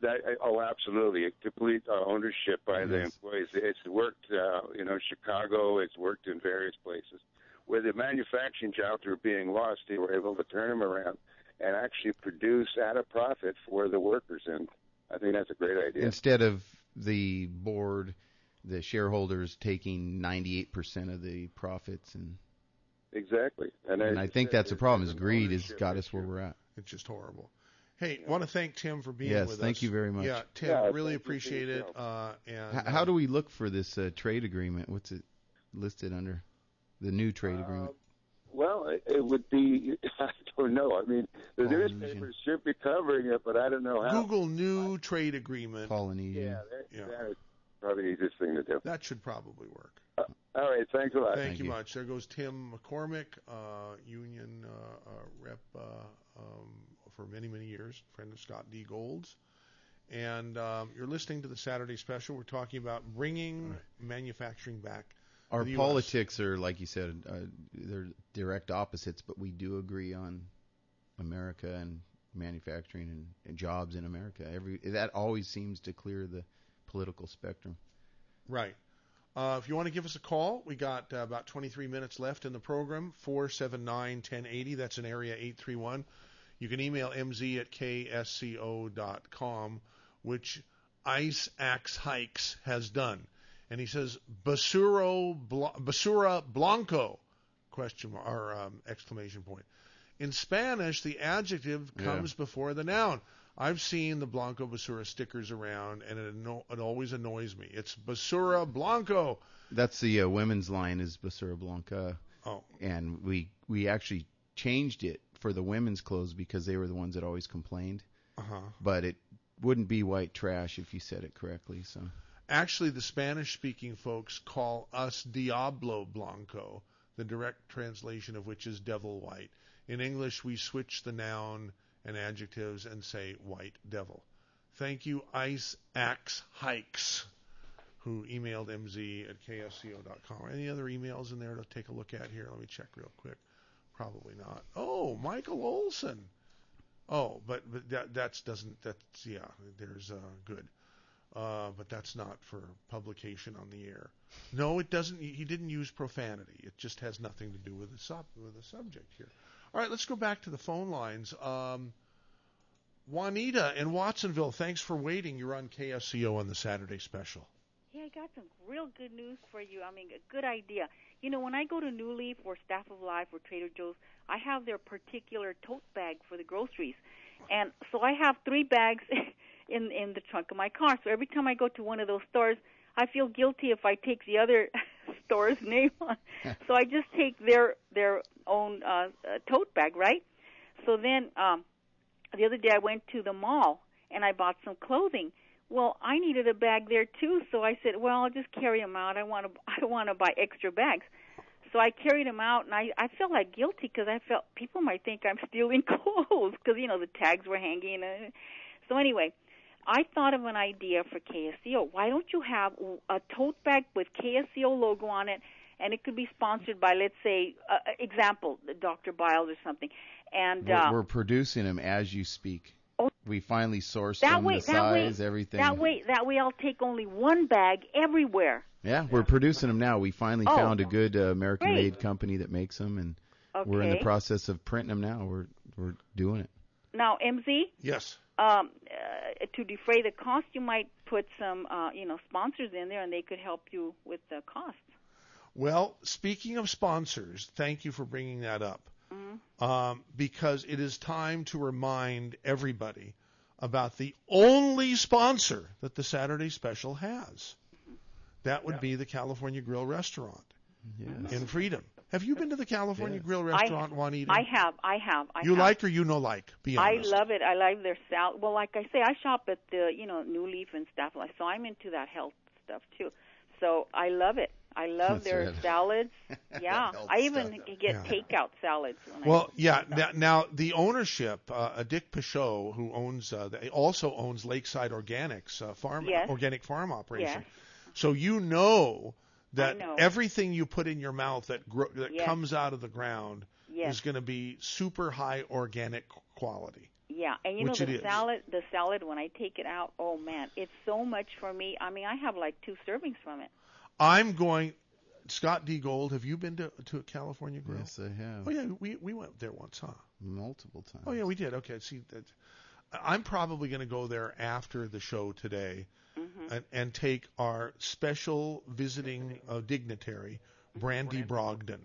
Speaker 9: That oh, absolutely, a complete uh, ownership by the employees. It's worked, uh, you know, Chicago. It's worked in various places where the manufacturing jobs were being lost. They were able to turn them around and actually produce at a profit for the workers, and I think that's a great idea.
Speaker 3: Instead of the board, the shareholders taking 98% of the profits and
Speaker 9: exactly, and,
Speaker 3: and
Speaker 9: as
Speaker 3: I think that's the problem is greed has got us where we're at.
Speaker 1: It's just horrible. Hey, want to thank Tim for being
Speaker 3: Yes,
Speaker 1: with
Speaker 3: thank you very much.
Speaker 1: Yeah, Tim,
Speaker 9: Yeah,
Speaker 1: really
Speaker 9: thank you for
Speaker 1: appreciate it. Uh, and
Speaker 3: H- how do we look for this uh, trade agreement? What's it listed under? The new trade agreement.
Speaker 9: Well, it, it would be. I don't know. I mean, the
Speaker 3: Polynesian.
Speaker 9: newspapers should be covering it, but I don't know how.
Speaker 1: Google new trade agreement?
Speaker 3: Polynesian.
Speaker 9: Yeah, that,
Speaker 1: Yeah.
Speaker 9: that is probably the easiest thing to do.
Speaker 1: That should probably work.
Speaker 9: All right, thanks a lot.
Speaker 1: Thank,
Speaker 3: Thank
Speaker 1: you
Speaker 3: you.
Speaker 1: much. There goes Tim McCormick, uh, union uh, uh, rep uh, um, for many, many years, friend of Scott D. Gold's. And um, you're listening to the Saturday special. We're talking about bringing manufacturing back.
Speaker 3: Our politics are, like you said, uh, they're direct opposites, but we do agree on America and manufacturing and, and jobs in America. Every that always seems to clear the political spectrum.
Speaker 1: Right. Uh, if you want to give us a call, we got uh, about 23 minutes left in the program. 479-1080. That's an area 831. You can email mz at ksco.com, which Ice Axe Hikes has done. And he says, Basuro, Bl- Basura Blanco, question or um, exclamation point. In Spanish, the adjective
Speaker 3: Yeah.
Speaker 1: comes before the noun. I've seen the Blanco Basura stickers around, and it, anno- it always annoys me. It's Basura Blanco.
Speaker 3: That's the uh, women's line is Basura Blanca,
Speaker 1: Oh,
Speaker 3: and we we actually changed it for the women's clothes because they were the ones that always complained.
Speaker 1: uh-huh.
Speaker 3: But it wouldn't be white trash if you said it correctly. So
Speaker 1: Actually, the Spanish-speaking folks call us Diablo Blanco, the direct translation of which is devil white. In English, we switch the noun and adjectives and say white devil. Thank you, Ice Axe Hikes, who emailed mz at ksco.com. Any other emails in there to take a look at here? Let me check real quick. Probably not. Oh, Michael Olson. Oh, but, but that that's doesn't that's yeah. There's uh, good. Uh, but that's not for publication on the air. No, it doesn't. He didn't use profanity. It just has nothing to do with the sub with the subject here. All right, let's go back to the phone lines. Um, Juanita in Watsonville, thanks for waiting. You're on KSCO on the Saturday special.
Speaker 10: Hey, I got some real good news for you. I mean, a good idea. You know, when I go to New Leaf or Staff of Life or Trader Joe's, I have their particular tote bag for the groceries, and so I have three bags in in the trunk of my car. So every time I go to one of those stores, I feel guilty if I take the other store's name on. so I just take their their own uh, uh, tote bag, right? So then um, the other day I went to the mall and I bought some clothing. Well, I needed a bag there too, so I said, "Well, I'll just carry them out. I want to I don't want to buy extra bags." So I carried them out, and I I felt like guilty because I felt people might think I'm stealing clothes because you know the tags were hanging. So anyway, I thought of an idea for KSCO. Why don't you have a tote bag with KSCO logo on it, and it could be sponsored by, let's say, uh, example, Dr. Biles or something. And
Speaker 3: we're,
Speaker 10: uh,
Speaker 3: we're producing them as you speak.
Speaker 10: Oh.
Speaker 3: We finally sourced
Speaker 10: that
Speaker 3: them,
Speaker 10: way,
Speaker 3: the
Speaker 10: that way,
Speaker 3: size, everything.
Speaker 10: that way, that way, I'll take only one bag everywhere.
Speaker 3: Yeah, we're producing them now. We finally
Speaker 10: Oh.
Speaker 3: found a good uh, American-made company that makes them, and
Speaker 10: Okay.
Speaker 3: we're in the process of printing them now. We're we're doing it.
Speaker 10: Now, MZ,
Speaker 1: Yes.
Speaker 10: um, uh, to defray the cost, you might put some, uh, you know, sponsors in there, and they could help you with the cost.
Speaker 1: Well, speaking of sponsors, thank you for bringing that up. um, because it is time to remind everybody about the only sponsor that the Saturday special has. That would be the California Grill Restaurant
Speaker 3: Yes.
Speaker 1: in Freedom. Have you been to the California
Speaker 3: Yes.
Speaker 1: Grill Restaurant, Juanita?
Speaker 10: I have, I have, I
Speaker 1: you
Speaker 10: have.
Speaker 1: like or you no like? Be
Speaker 10: I love it. I like their salad. Well, like I say, I shop at the you know New Leaf and stuff like so. I'm into that health stuff too. So I love it. I love
Speaker 3: That's
Speaker 10: their
Speaker 3: right.
Speaker 10: salads. Yeah, I even
Speaker 3: stuff.
Speaker 10: get
Speaker 1: Yeah.
Speaker 10: takeout salads. When
Speaker 1: Well,
Speaker 10: I
Speaker 1: yeah. Now, now the ownership, uh, uh, Dick Peixoto, who owns, uh, the, also owns Lakeside Organics uh, farm,
Speaker 10: Yes.
Speaker 1: organic farm operation.
Speaker 10: Yes.
Speaker 1: So you know that everything you put in your mouth that gro- that
Speaker 10: Yes.
Speaker 1: comes out of the ground
Speaker 10: Yes.
Speaker 1: is going to be super high organic quality.
Speaker 10: Yeah, and you
Speaker 1: Which
Speaker 10: know
Speaker 1: it
Speaker 10: the
Speaker 1: is.
Speaker 10: salad, the salad when I take it out, oh man, it's so much for me. I mean, I have like two servings from it.
Speaker 1: I'm going. Scott D. Gold, have you been to to a California Grill?
Speaker 3: Yes, I have.
Speaker 1: Oh yeah, we we went there once, huh?
Speaker 3: Multiple times.
Speaker 1: Oh yeah, we did. Okay, see that. I'm probably going to go there after the show today, and, and take our special visiting uh, dignitary, Brandy Brogdon,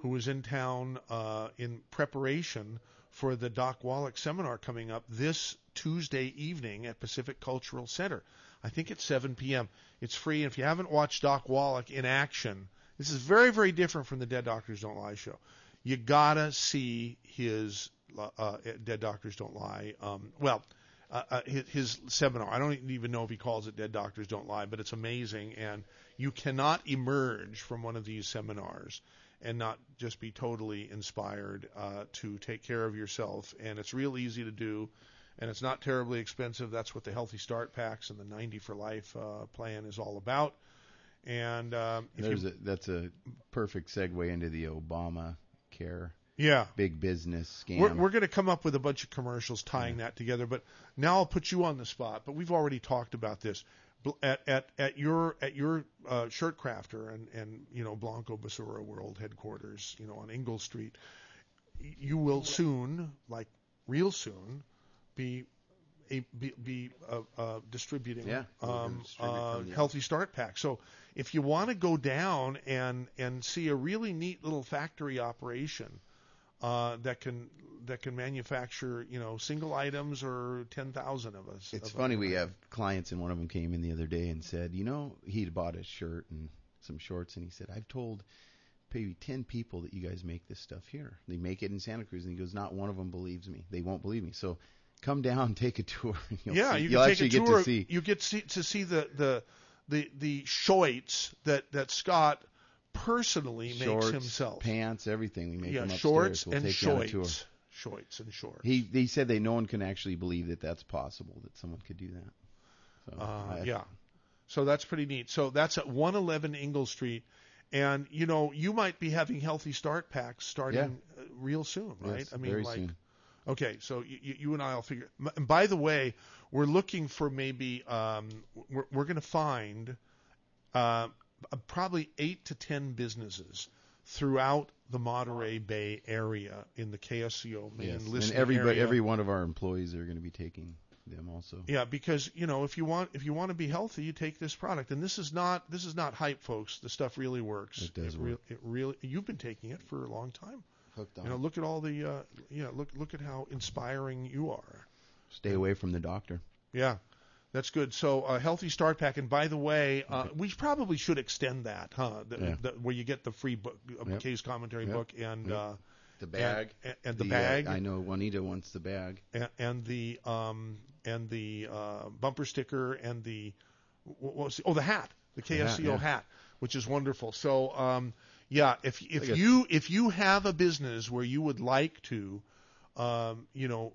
Speaker 1: who is in town uh, in preparation for the Doc Wallach seminar coming up this Tuesday evening at Pacific Cultural Center. I think it's 7 p.m. It's free. And if you haven't watched Doc Wallach in action, this is very, very different from the Dead Doctors Don't Lie show. You gotta see his uh, Dead Doctors Don't Lie. Um, well, uh, uh, his, his seminar. I don't even know if he calls it Dead Doctors Don't Lie, but it's amazing. And you cannot emerge from one of these seminars and not just be totally inspired uh, to take care of yourself. And it's real easy to do, and it's not terribly expensive. That's what the Healthy Start Packs and the 90 for Life uh, plan is all about. And um, you,
Speaker 3: a, that's a perfect segue into the Obama care
Speaker 1: yeah,
Speaker 3: big business scam.
Speaker 1: We're, we're going to come up with a bunch of commercials tying that together, but now I'll put you on the spot. But we've already talked about this at at, at your at your uh, shirt crafter and and you know Blanco Basura World headquarters, you know on Ingle Street. You will soon, like real soon, be a, be, be uh, uh, distributing
Speaker 3: Yeah,
Speaker 1: um, uh, healthy start pack. So if you want to go down and and see a really neat little factory operation uh, that can that can manufacture you know single items or ten thousand of us.
Speaker 3: It's
Speaker 1: of
Speaker 3: funny. We have clients, and one of them came in the other day and said, you know, he'd bought a shirt and some shorts, and he said, I've told maybe ten people that you guys make this stuff here. They make it in Santa Cruz, and he goes, not one of them believes me. They won't believe me. So come down, take a tour. You'll
Speaker 1: yeah,
Speaker 3: see,
Speaker 1: you
Speaker 3: you'll
Speaker 1: can
Speaker 3: actually
Speaker 1: take a
Speaker 3: get
Speaker 1: tour.
Speaker 3: to see.
Speaker 1: You get see, to see the the the the shoits that that Scott personally
Speaker 3: shorts,
Speaker 1: makes himself.
Speaker 3: pants, everything. We make
Speaker 1: yeah,
Speaker 3: them upstairs.
Speaker 1: shorts
Speaker 3: we'll
Speaker 1: and
Speaker 3: take you on a tour.
Speaker 1: shoits. Shorts and shorts.
Speaker 3: He they said they no one can actually believe that that's possible that someone could do that. So
Speaker 1: Uh,
Speaker 3: I-
Speaker 1: yeah. So that's pretty neat. So that's at 111 Ingle Street. And, you know, you might be having healthy start packs starting uh, real soon, right?
Speaker 3: Yes,
Speaker 1: I mean, like,
Speaker 3: soon.
Speaker 1: okay, so you, you and I will figure. And by the way, we're looking for maybe, um, we're, we're going to find uh, probably eight to ten businesses throughout the Monterey Bay area in the KSCO main
Speaker 3: Yes, and everybody,
Speaker 1: area.
Speaker 3: every one of our employees are going to be taking them also.
Speaker 1: Yeah, because you know if you want if you want to be healthy, you take this product, and this is not this is not hype, folks. The stuff really works.
Speaker 3: It does
Speaker 1: it
Speaker 3: work.
Speaker 1: it really. You've been taking it for a long time.
Speaker 3: Hooked on.
Speaker 1: You know, look at all the uh, yeah, look look at how inspiring you are.
Speaker 3: Stay away from the doctor.
Speaker 1: Yeah, that's good. So a healthy start pack, and by the way, uh, we probably should extend that, huh? The,
Speaker 3: Yeah.
Speaker 1: the, where you get the free book, uh,
Speaker 3: Yep.
Speaker 1: case commentary
Speaker 3: Yep.
Speaker 1: book, and
Speaker 3: Yep.
Speaker 1: uh,
Speaker 3: The bag.
Speaker 1: and, and the,
Speaker 3: uh,
Speaker 1: bag,
Speaker 3: I know Juanita wants the bag.
Speaker 1: and, and the um and the uh, bumper sticker and the what was the, oh the hat the
Speaker 3: The hat,
Speaker 1: KSCO
Speaker 3: yeah.
Speaker 1: hat which is wonderful so um yeah if if you if you have a business where you would like to um you know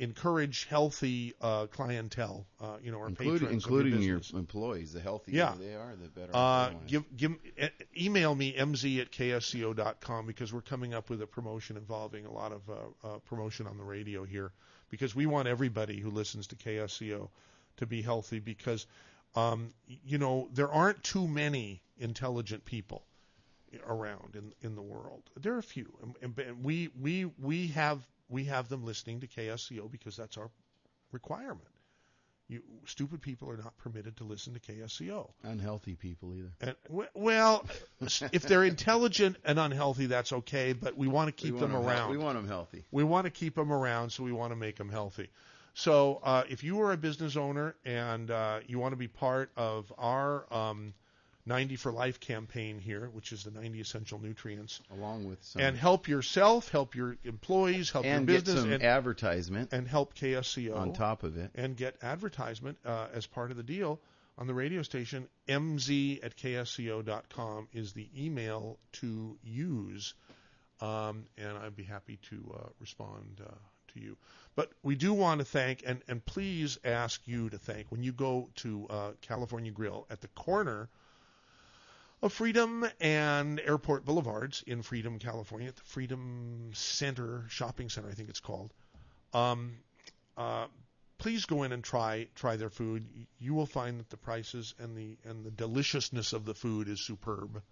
Speaker 1: encourage healthy uh clientele uh you know or
Speaker 3: Including,
Speaker 1: patrons
Speaker 3: including
Speaker 1: your,
Speaker 3: your employees. The healthier
Speaker 1: Yeah.
Speaker 3: they are, the better.
Speaker 1: uh, give give e- email me mz at ksco.com because we're coming up with a promotion involving a lot of uh, uh, promotion on the radio here because we want everybody who listens to KSCO to be healthy because um, you know there aren't too many intelligent people around in in the world. There are a few, and- and we we we have we have them listening to KSCO because that's our requirement. You stupid people are not permitted to listen to KSCO.
Speaker 3: Unhealthy people either.
Speaker 1: And well, if they're intelligent and unhealthy, that's okay. But we want to keep them
Speaker 3: want 'em
Speaker 1: around.
Speaker 3: hea- we want them healthy.
Speaker 1: We want to keep them around, so we want to make them healthy. So uh, if you are a business owner and uh, you want to be part of our um, 90 for Life campaign here, which is the 90 essential nutrients,
Speaker 3: along with some
Speaker 1: and help yourself, help your employees, help
Speaker 3: and
Speaker 1: your
Speaker 3: get
Speaker 1: business,
Speaker 3: some
Speaker 1: and,
Speaker 3: advertisement
Speaker 1: and help KSCO
Speaker 3: on top of it.
Speaker 1: and get advertisement uh, as part of the deal on the radio station. mz at ksco.com is the email to use, um, and I'd be happy to uh, respond uh, to you. But we do want to thank, and, and please ask you to thank, when you go to uh, California Grill at the corner of Freedom and Airport Boulevards in Freedom, California, at the Freedom Center Shopping Center, I think it's called. Um, uh, please go in and try try their food. You will find that the prices and the and the deliciousness of the food is superb.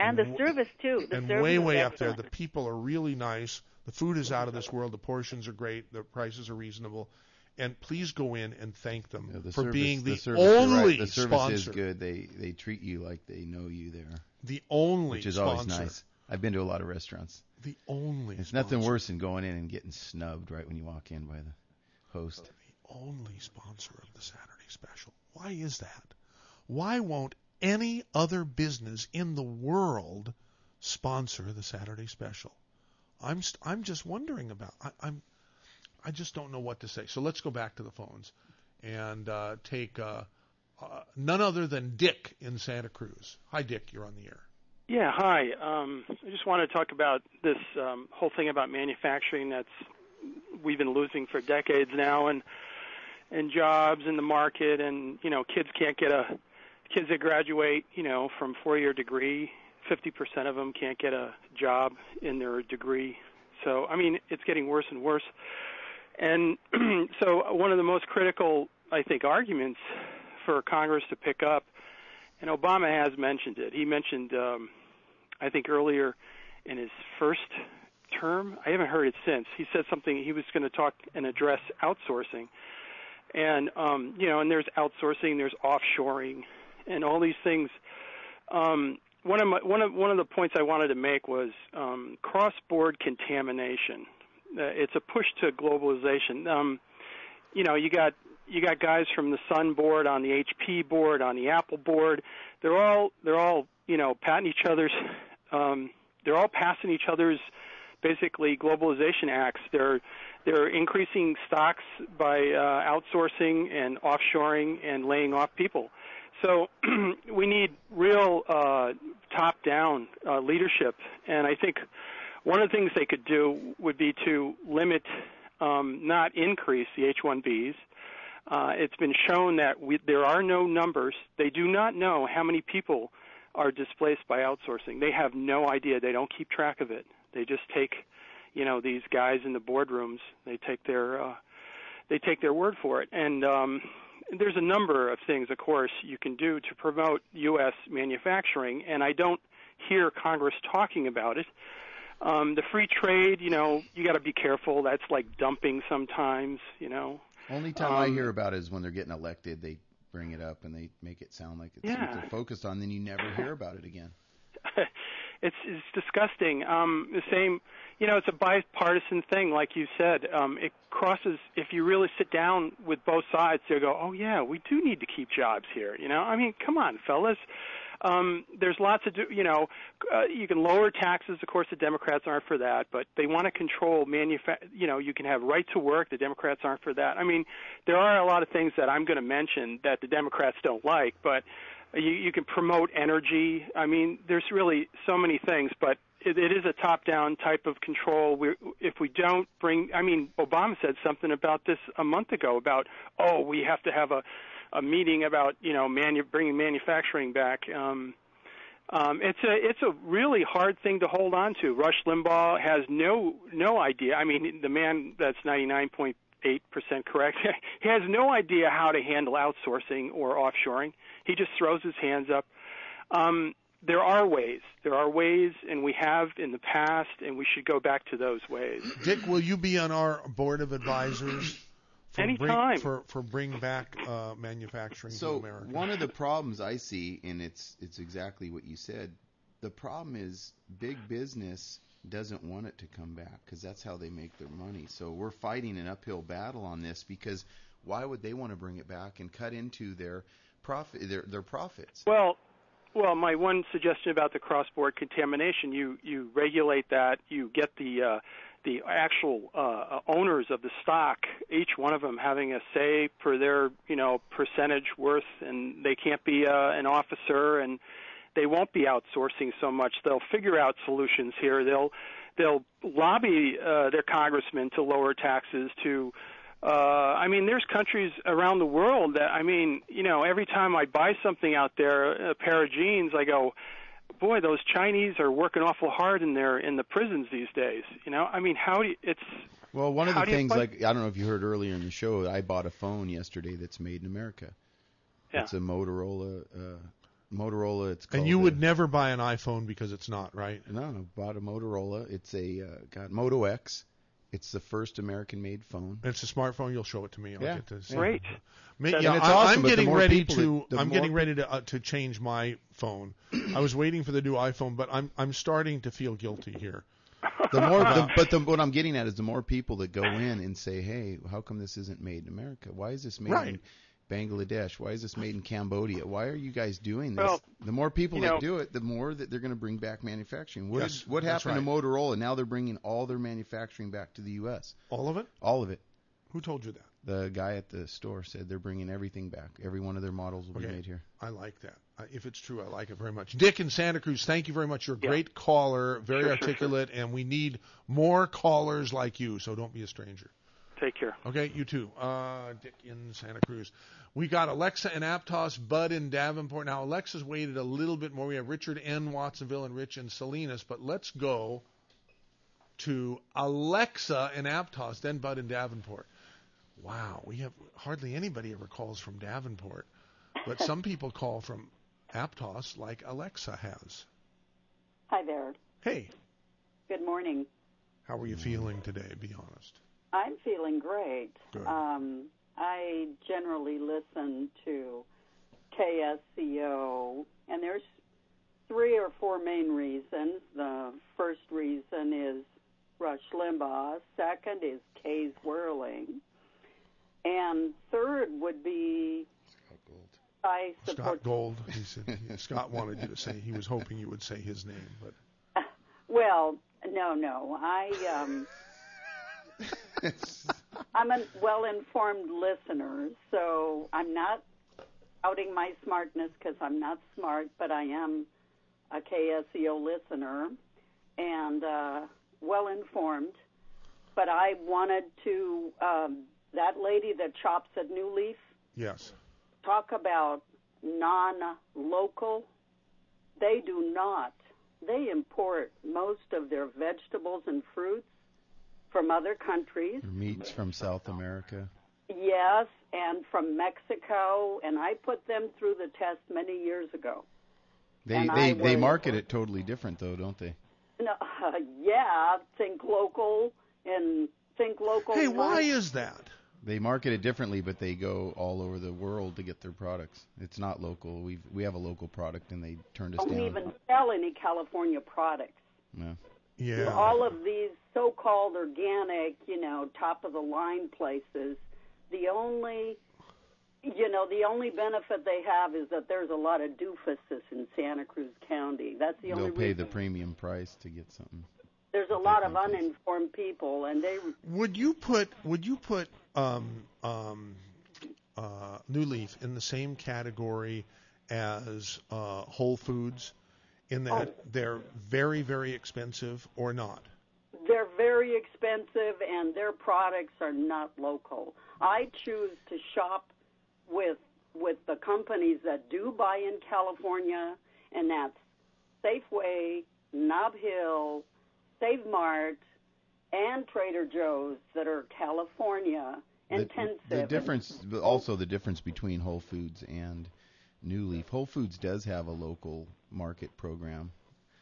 Speaker 10: And the
Speaker 1: w-
Speaker 10: service too. The
Speaker 1: and
Speaker 10: service
Speaker 1: way way up there. The people are really nice. The food is out of this world. The portions are great. The prices are reasonable. And please go in and thank them
Speaker 3: Yeah, the
Speaker 1: for
Speaker 3: service,
Speaker 1: being the,
Speaker 3: service,
Speaker 1: only
Speaker 3: right, the service
Speaker 1: sponsor.
Speaker 3: is good. They they treat you like they know you there,
Speaker 1: The only sponsor
Speaker 3: which is
Speaker 1: sponsor.
Speaker 3: always nice. I've been to a lot of restaurants.
Speaker 1: The only.
Speaker 3: It's nothing worse than going in and getting snubbed right when you walk in by the host.
Speaker 1: The only sponsor of the Saturday special. Why is that? Why won't any other business in the world sponsor the Saturday special? I'm st- I'm just wondering about. I, I'm I just don't know what to say. So let's go back to the phones and uh, take uh, uh, none other than Dick in Santa Cruz. Hi, Dick. You're on the air.
Speaker 11: Yeah, hi. Um, I just want to talk about this um, whole thing about manufacturing that's we've been losing for decades now, and and jobs in the market, and you know, kids can't get a kids that graduate, you know, from four-year degree, 50% of them can't get a job in their degree. So, I mean, it's getting worse and worse. And so, one of the most critical, I think, arguments for Congress to pick up and Obama has mentioned it. He mentioned, um, I think earlier in his first term. I haven't heard it since. He said something. He was going to talk and address outsourcing, and um, you know, and there's outsourcing, there's offshoring, and all these things. Um, one of my, one of one of the points I wanted to make was um, cross-board contamination. Uh, it's a push to globalization. Um, you know, you got you got guys from the Sun board on the HP board on the Apple board. They're all they're all you know patting each other's. Um, they're all passing each other's basically globalization acts. They're they're increasing stocks by uh, outsourcing and offshoring and laying off people. So we need real uh, top-down uh, leadership, and I think one of the things they could do would be to limit, um, not increase the H-1Bs. Uh, it's been shown that we, there are no numbers. They do not know how many people are displaced by outsourcing. They have no idea. They don't keep track of it. They just take, you know, these guys in the boardrooms. They take their uh, they take their word for it. And um, there's a number of things, of course, you can do to promote U.S. manufacturing. And I don't hear Congress talking about it. Um, the free trade, you know, you got to be careful. That's like dumping sometimes, you know.
Speaker 3: Only time I
Speaker 11: Um,
Speaker 3: hear about it is when they're getting elected. They bring it up and they make it sound like it's
Speaker 11: Yeah.
Speaker 3: what they're focused on. Then you never hear about it again.
Speaker 11: it's it's disgusting. Um, the same, you know, it's a bipartisan thing, like you said. Um, it crosses. If you really sit down with both sides, they'll go, "Oh yeah, we do need to keep jobs here." You know, I mean, come on, fellas. Um, there's lots of, you know, uh, you can lower taxes. Of course, the Democrats aren't for that, but they want to control manufa- You know, you can have right to work. The Democrats aren't for that. I mean, there are a lot of things that I'm going to mention that the Democrats don't like, but you, you can promote energy. I mean, there's really so many things, but it, it is a top-down type of control. We, if we don't bring, I mean, Obama said something about this a month ago about, oh, we have to have a a meeting about you know manu- bringing manufacturing back. Um, um, it's a it's a really hard thing to hold on to. Rush Limbaugh has no no idea. I mean, the man that's 99.8 percent correct. he has no idea how to handle outsourcing or offshoring. He just throws his hands up. Um, there are ways. There are ways, and we have in the past, and we should go back to those ways.
Speaker 1: Dick, will you be on our board of advisors for
Speaker 11: Anytime.
Speaker 1: Bring, for for bring back uh, manufacturing
Speaker 3: So
Speaker 1: to America.
Speaker 3: one of the problems I see, and it's it's exactly what you said. The problem is big business doesn't want it to come back because that's how they make their money. So we're fighting an uphill battle on this because why would they want to bring it back and cut into their profit their their profits?
Speaker 11: Well, well, my one suggestion about the cross-border contamination, you you regulate that, you get the uh, the actual uh, owners of the stock, each one of them having a say for their you know percentage worth, and they can't be uh, an officer, and they won't be outsourcing so much. They'll figure out solutions here. They'll they'll lobby uh, their congressmen to lower taxes to uh, I mean, there's countries around the world that I mean, you know, every time I buy something out there, a pair of jeans, I go, boy, those Chinese are working awful hard in their in the prisons these days. You know, I mean, how do you, it's
Speaker 3: Well, one of the things, like I don't know if you heard earlier in the show, I bought a phone yesterday that's made in America.
Speaker 11: Yeah.
Speaker 3: It's a Motorola. Uh, Motorola. It's called
Speaker 1: and you
Speaker 3: a-
Speaker 1: would never buy an iPhone because it's not right.
Speaker 3: No, I bought a Motorola. It's a uh, got Moto X. It's the first American-made phone.
Speaker 1: It's a smartphone. You'll show it to me. I'll
Speaker 3: Yeah.
Speaker 1: get to see
Speaker 11: Great.
Speaker 1: it. Yeah,
Speaker 3: it's
Speaker 1: I,
Speaker 3: awesome,
Speaker 1: I'm
Speaker 3: but the
Speaker 1: getting
Speaker 3: more
Speaker 1: ready
Speaker 3: people
Speaker 1: to.
Speaker 3: that-
Speaker 1: I'm getting ready to uh, to change my phone. I was waiting for the new iPhone, but I'm I'm starting to feel guilty here.
Speaker 3: The more, the, but the, what I'm getting at is the more people that go in and say, "Hey, how come this isn't made in America? Why is this made
Speaker 1: Right.
Speaker 3: in Bangladesh? Why is this made in Cambodia? Why are you guys doing this?"
Speaker 11: Well,
Speaker 3: the more people
Speaker 11: you
Speaker 3: that
Speaker 11: know-
Speaker 3: do it, the more that they're going to bring back manufacturing. What,
Speaker 1: Yes,
Speaker 3: did- what
Speaker 1: that's
Speaker 3: happened to Motorola? Now they're bringing all their manufacturing back to the U.S.
Speaker 1: All of it?
Speaker 3: All of it.
Speaker 1: Who told you that?
Speaker 3: The guy at the store said they're bringing everything back. Every one of their models will
Speaker 1: Okay.
Speaker 3: be made here.
Speaker 1: I like that. Uh, if it's true, I like it very much. Dick in Santa Cruz, thank you very much. You're a
Speaker 11: Yeah.
Speaker 1: great caller, very
Speaker 11: Sure, sure, sure.
Speaker 1: articulate, and we need more callers like you. So don't be a stranger.
Speaker 11: Care.
Speaker 1: Okay, you too. Uh, Dick in Santa Cruz. We got Alexa in Aptos, Bud in Davenport. Now, Alexa's waited a little bit more. We have Richard in Watsonville and Rich in Salinas, but let's go to Alexa in Aptos, then Bud in Davenport. Wow, we have hardly anybody ever calls from Davenport, but some people call from Aptos like Alexa has.
Speaker 12: Hi there.
Speaker 1: Hey,
Speaker 12: Good morning.
Speaker 1: how are you feeling today? Be honest.
Speaker 12: I'm feeling great. Um, I generally listen to KSCO, and there's three or four main reasons. The first reason is Rush Limbaugh. Second is Kay's Whirling. And third would be I support
Speaker 1: Scott Gold. He said Scott wanted you to say he was hoping you would say his name, but
Speaker 12: Well, no, no. I um I'm a well-informed listener, so I'm not outing my smartness because I'm not smart, but I am a KSCO listener and uh, well-informed. But I wanted to um, that lady that chops at New Leaf
Speaker 1: yes.
Speaker 12: talk about non-local. They do not. They import most of their vegetables and fruits from other countries.
Speaker 3: Meats from South America.
Speaker 12: Yes, and from Mexico, and I put them through the test many years ago.
Speaker 3: They
Speaker 12: And
Speaker 3: they they market it totally different though, don't they?
Speaker 12: No, yeah, think local and think local.
Speaker 1: Hey, why is that?
Speaker 3: They market it differently, but they go all over the world to get their products. It's not local. We we have a local product, and they turned us
Speaker 12: don't
Speaker 3: down.
Speaker 12: even sell any California products?
Speaker 3: Yeah.
Speaker 1: Yeah.
Speaker 12: all of these so-called organic, you know, top of the line places, the only you know, the only benefit they have is that there's a lot of doofuses in Santa Cruz County. That's the only
Speaker 3: They'll pay
Speaker 12: reason.
Speaker 3: the premium price to get something.
Speaker 12: there's a lot of uninformed people and they
Speaker 1: Would you put Would you put um, um, uh, New Leaf in the same category as uh, Whole Foods, in that
Speaker 12: Oh.
Speaker 1: they're very very expensive or not?
Speaker 12: they're very expensive and their products are not local. I choose to shop with with the companies that do buy in California and that's Safeway, Nob Hill, Save Mart, and Trader Joe's that are California
Speaker 3: The,
Speaker 12: intensive.
Speaker 3: the difference, but also the difference between Whole Foods and New Leaf. Whole Foods does have a local market program,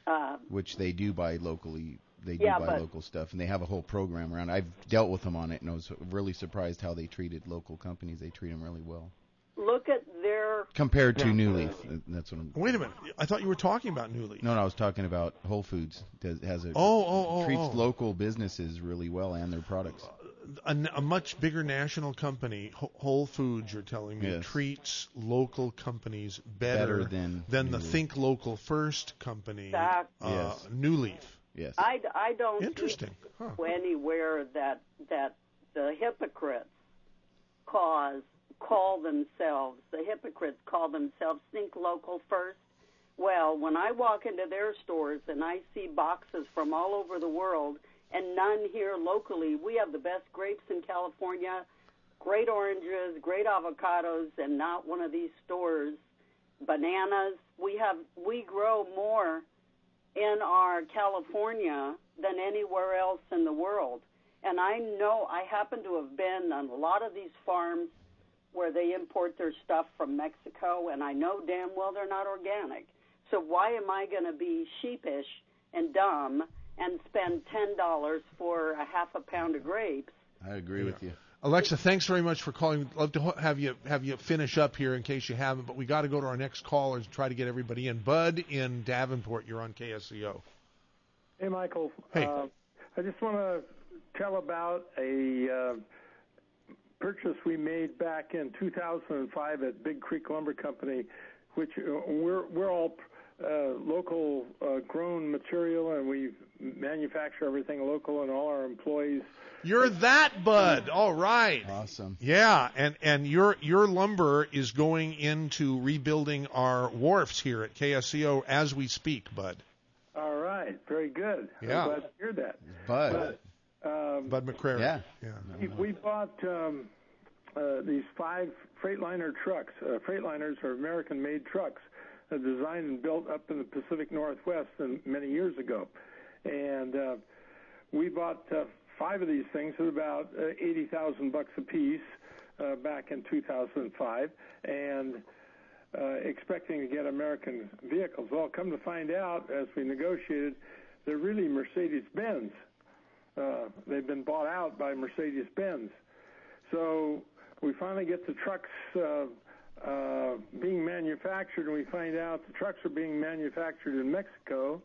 Speaker 12: Uh,
Speaker 3: which they do buy locally they do
Speaker 12: Yeah,
Speaker 3: buy
Speaker 12: but-
Speaker 3: local stuff, and they have a whole program around. I've dealt with them on it, and I was really surprised how they treated local companies. They treat them really well
Speaker 12: Look at their
Speaker 3: compared to New Leaf. uh, That's what I'm.
Speaker 1: Wait a minute. I thought you were talking about New Leaf.
Speaker 3: No, no, I was talking about Whole Foods. Does, has a
Speaker 1: Oh, oh, oh,
Speaker 3: treats
Speaker 1: oh.
Speaker 3: local businesses really well and their products.
Speaker 1: A, a much bigger national company, Whole Foods, you're telling me,
Speaker 3: Yes.
Speaker 1: treats local companies better,
Speaker 3: Better than
Speaker 1: the
Speaker 3: Leaf.
Speaker 1: Think Local First company,
Speaker 12: Exactly.
Speaker 1: uh,
Speaker 3: Yes.
Speaker 1: New Leaf.
Speaker 3: Yes.
Speaker 12: I, I don't
Speaker 1: Interesting. Huh.
Speaker 12: anywhere that that the hypocrites cause call themselves the hypocrites call themselves think local first. Well, when I walk into their stores and I see boxes from all over the world and none here locally, we have the best grapes in California, great oranges, great avocados, and not one of these stores. Bananas. We have we grow more in our California than anywhere else in the world. And I know I happen to have been on a lot of these farms where they import their stuff from Mexico, and I know damn well they're not organic. So why am I going to be sheepish and dumb and spend ten dollars for a half a pound of grapes?
Speaker 3: I agree with you.
Speaker 1: Alexa, thanks very much for calling. Love to have you have you finish up here in case you haven't, but we got to go to our next caller and try to get everybody in. Bud in Davenport, you're on KSCO.
Speaker 13: Hey, Michael.
Speaker 1: Hey.
Speaker 13: Uh, I just want to tell about a uh, purchase we made back in 2005 at Big Creek Lumber Company, which uh, we're we're all local uh, grown material, and we manufacture everything local, and all our employees.
Speaker 1: You're that Bud. All right.
Speaker 3: Awesome.
Speaker 1: Yeah, and and your your lumber is going into rebuilding our wharfs here at KSCO as we speak, Bud.
Speaker 13: All right, very good.
Speaker 1: Yeah.
Speaker 13: I'm glad to hear that.
Speaker 3: Bud.
Speaker 13: Um,
Speaker 1: Bud McCrary.
Speaker 3: Yeah.
Speaker 1: Yeah.
Speaker 13: We, we bought um, uh, these five Freightliner trucks. Uh, Freightliners are American-made trucks, uh, designed and built up in the Pacific Northwest many years ago. And uh, we bought uh, five of these things at about uh, eighty thousand bucks a piece back in 2005, and expecting to get American vehicles. Well, come to find out, as we negotiated, they're really Mercedes-Benz. They've been bought out by Mercedes-Benz. So we finally get the trucks uh, being manufactured, and we find out the trucks are being manufactured in Mexico.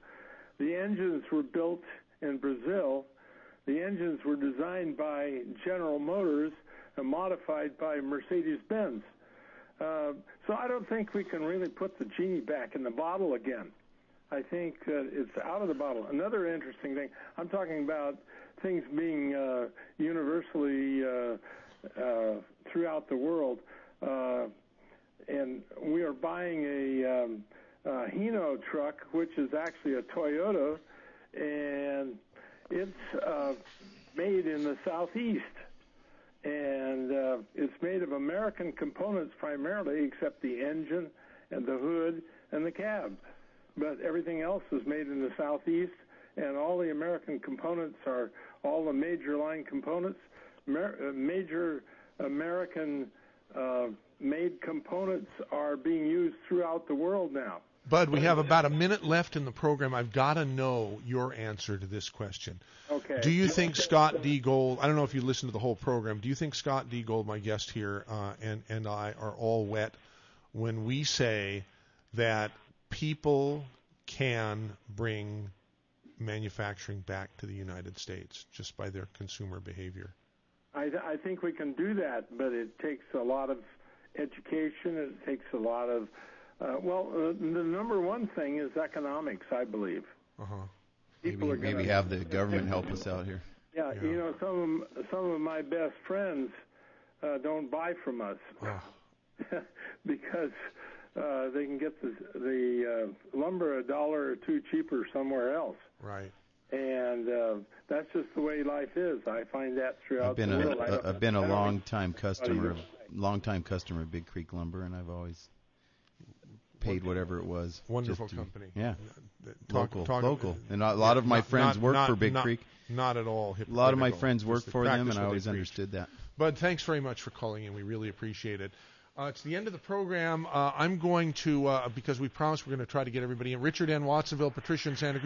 Speaker 13: The engines were built in Brazil. The engines were designed by General Motors and modified by Mercedes-Benz. Uh, so I don't think we can really put the genie back in the bottle again. I think it's out of the bottle. Another interesting thing, I'm talking about things being uh, universally uh, uh, throughout the world. Uh, and we are buying a um, uh, Hino truck, which is actually a Toyota, and it's uh, made in the southeast. And uh, it's made of American components primarily, except the engine and the hood and the cab but everything else is made in the southeast, and all the American components are all the major line components. Uh, major American uh, made components are being used throughout the world now.
Speaker 1: Bud, we have about a minute left in the program. I've got to know your answer to this question.
Speaker 13: Okay.
Speaker 1: Do you think Scott D. Gold? I don't know if you listened to the whole program. Do you think Scott D. Gold, my guest here, uh, and and I are all wet when we say that people can bring manufacturing back to the United States just by their consumer behavior?
Speaker 13: I, th- I think we can do that, but it takes a lot of education. It takes a lot of uh, well, uh, the number one thing is economics, I believe.
Speaker 1: Uh-huh.
Speaker 3: Maybe,
Speaker 13: People are
Speaker 3: maybe
Speaker 13: gonna-
Speaker 3: have the government help us out here.
Speaker 13: Yeah,
Speaker 1: Yeah.
Speaker 13: you know, some of, some of my best friends uh, don't buy from us
Speaker 1: Oh,
Speaker 13: because uh, they can get the the uh, lumber a dollar or two cheaper somewhere else,
Speaker 1: right.
Speaker 13: and uh, that's just the way life is. I find that throughout
Speaker 3: I've been
Speaker 13: the
Speaker 3: a,
Speaker 13: world. Don't-
Speaker 3: a I've been a long time customer of
Speaker 13: does.
Speaker 3: long time customer of Big Creek Lumber, and I've always paid whatever it was.
Speaker 1: Wonderful company.
Speaker 3: Yeah,
Speaker 1: Talk-
Speaker 3: local,
Speaker 1: talk-
Speaker 3: local, and a lot of my
Speaker 1: Not-
Speaker 3: friends
Speaker 1: not-
Speaker 3: work
Speaker 1: not-
Speaker 3: for Big
Speaker 1: not-
Speaker 3: Creek.
Speaker 1: Not at all.
Speaker 3: A lot of my friends work for them, and I always understood that.
Speaker 1: Bud, thanks very much for calling in. We really appreciate it. Uh, it's the end of the program. Uh, I'm going to, uh, because we promised we're going to try to get everybody in. Richard N. Watsonville, Patricia in Santa Cruz.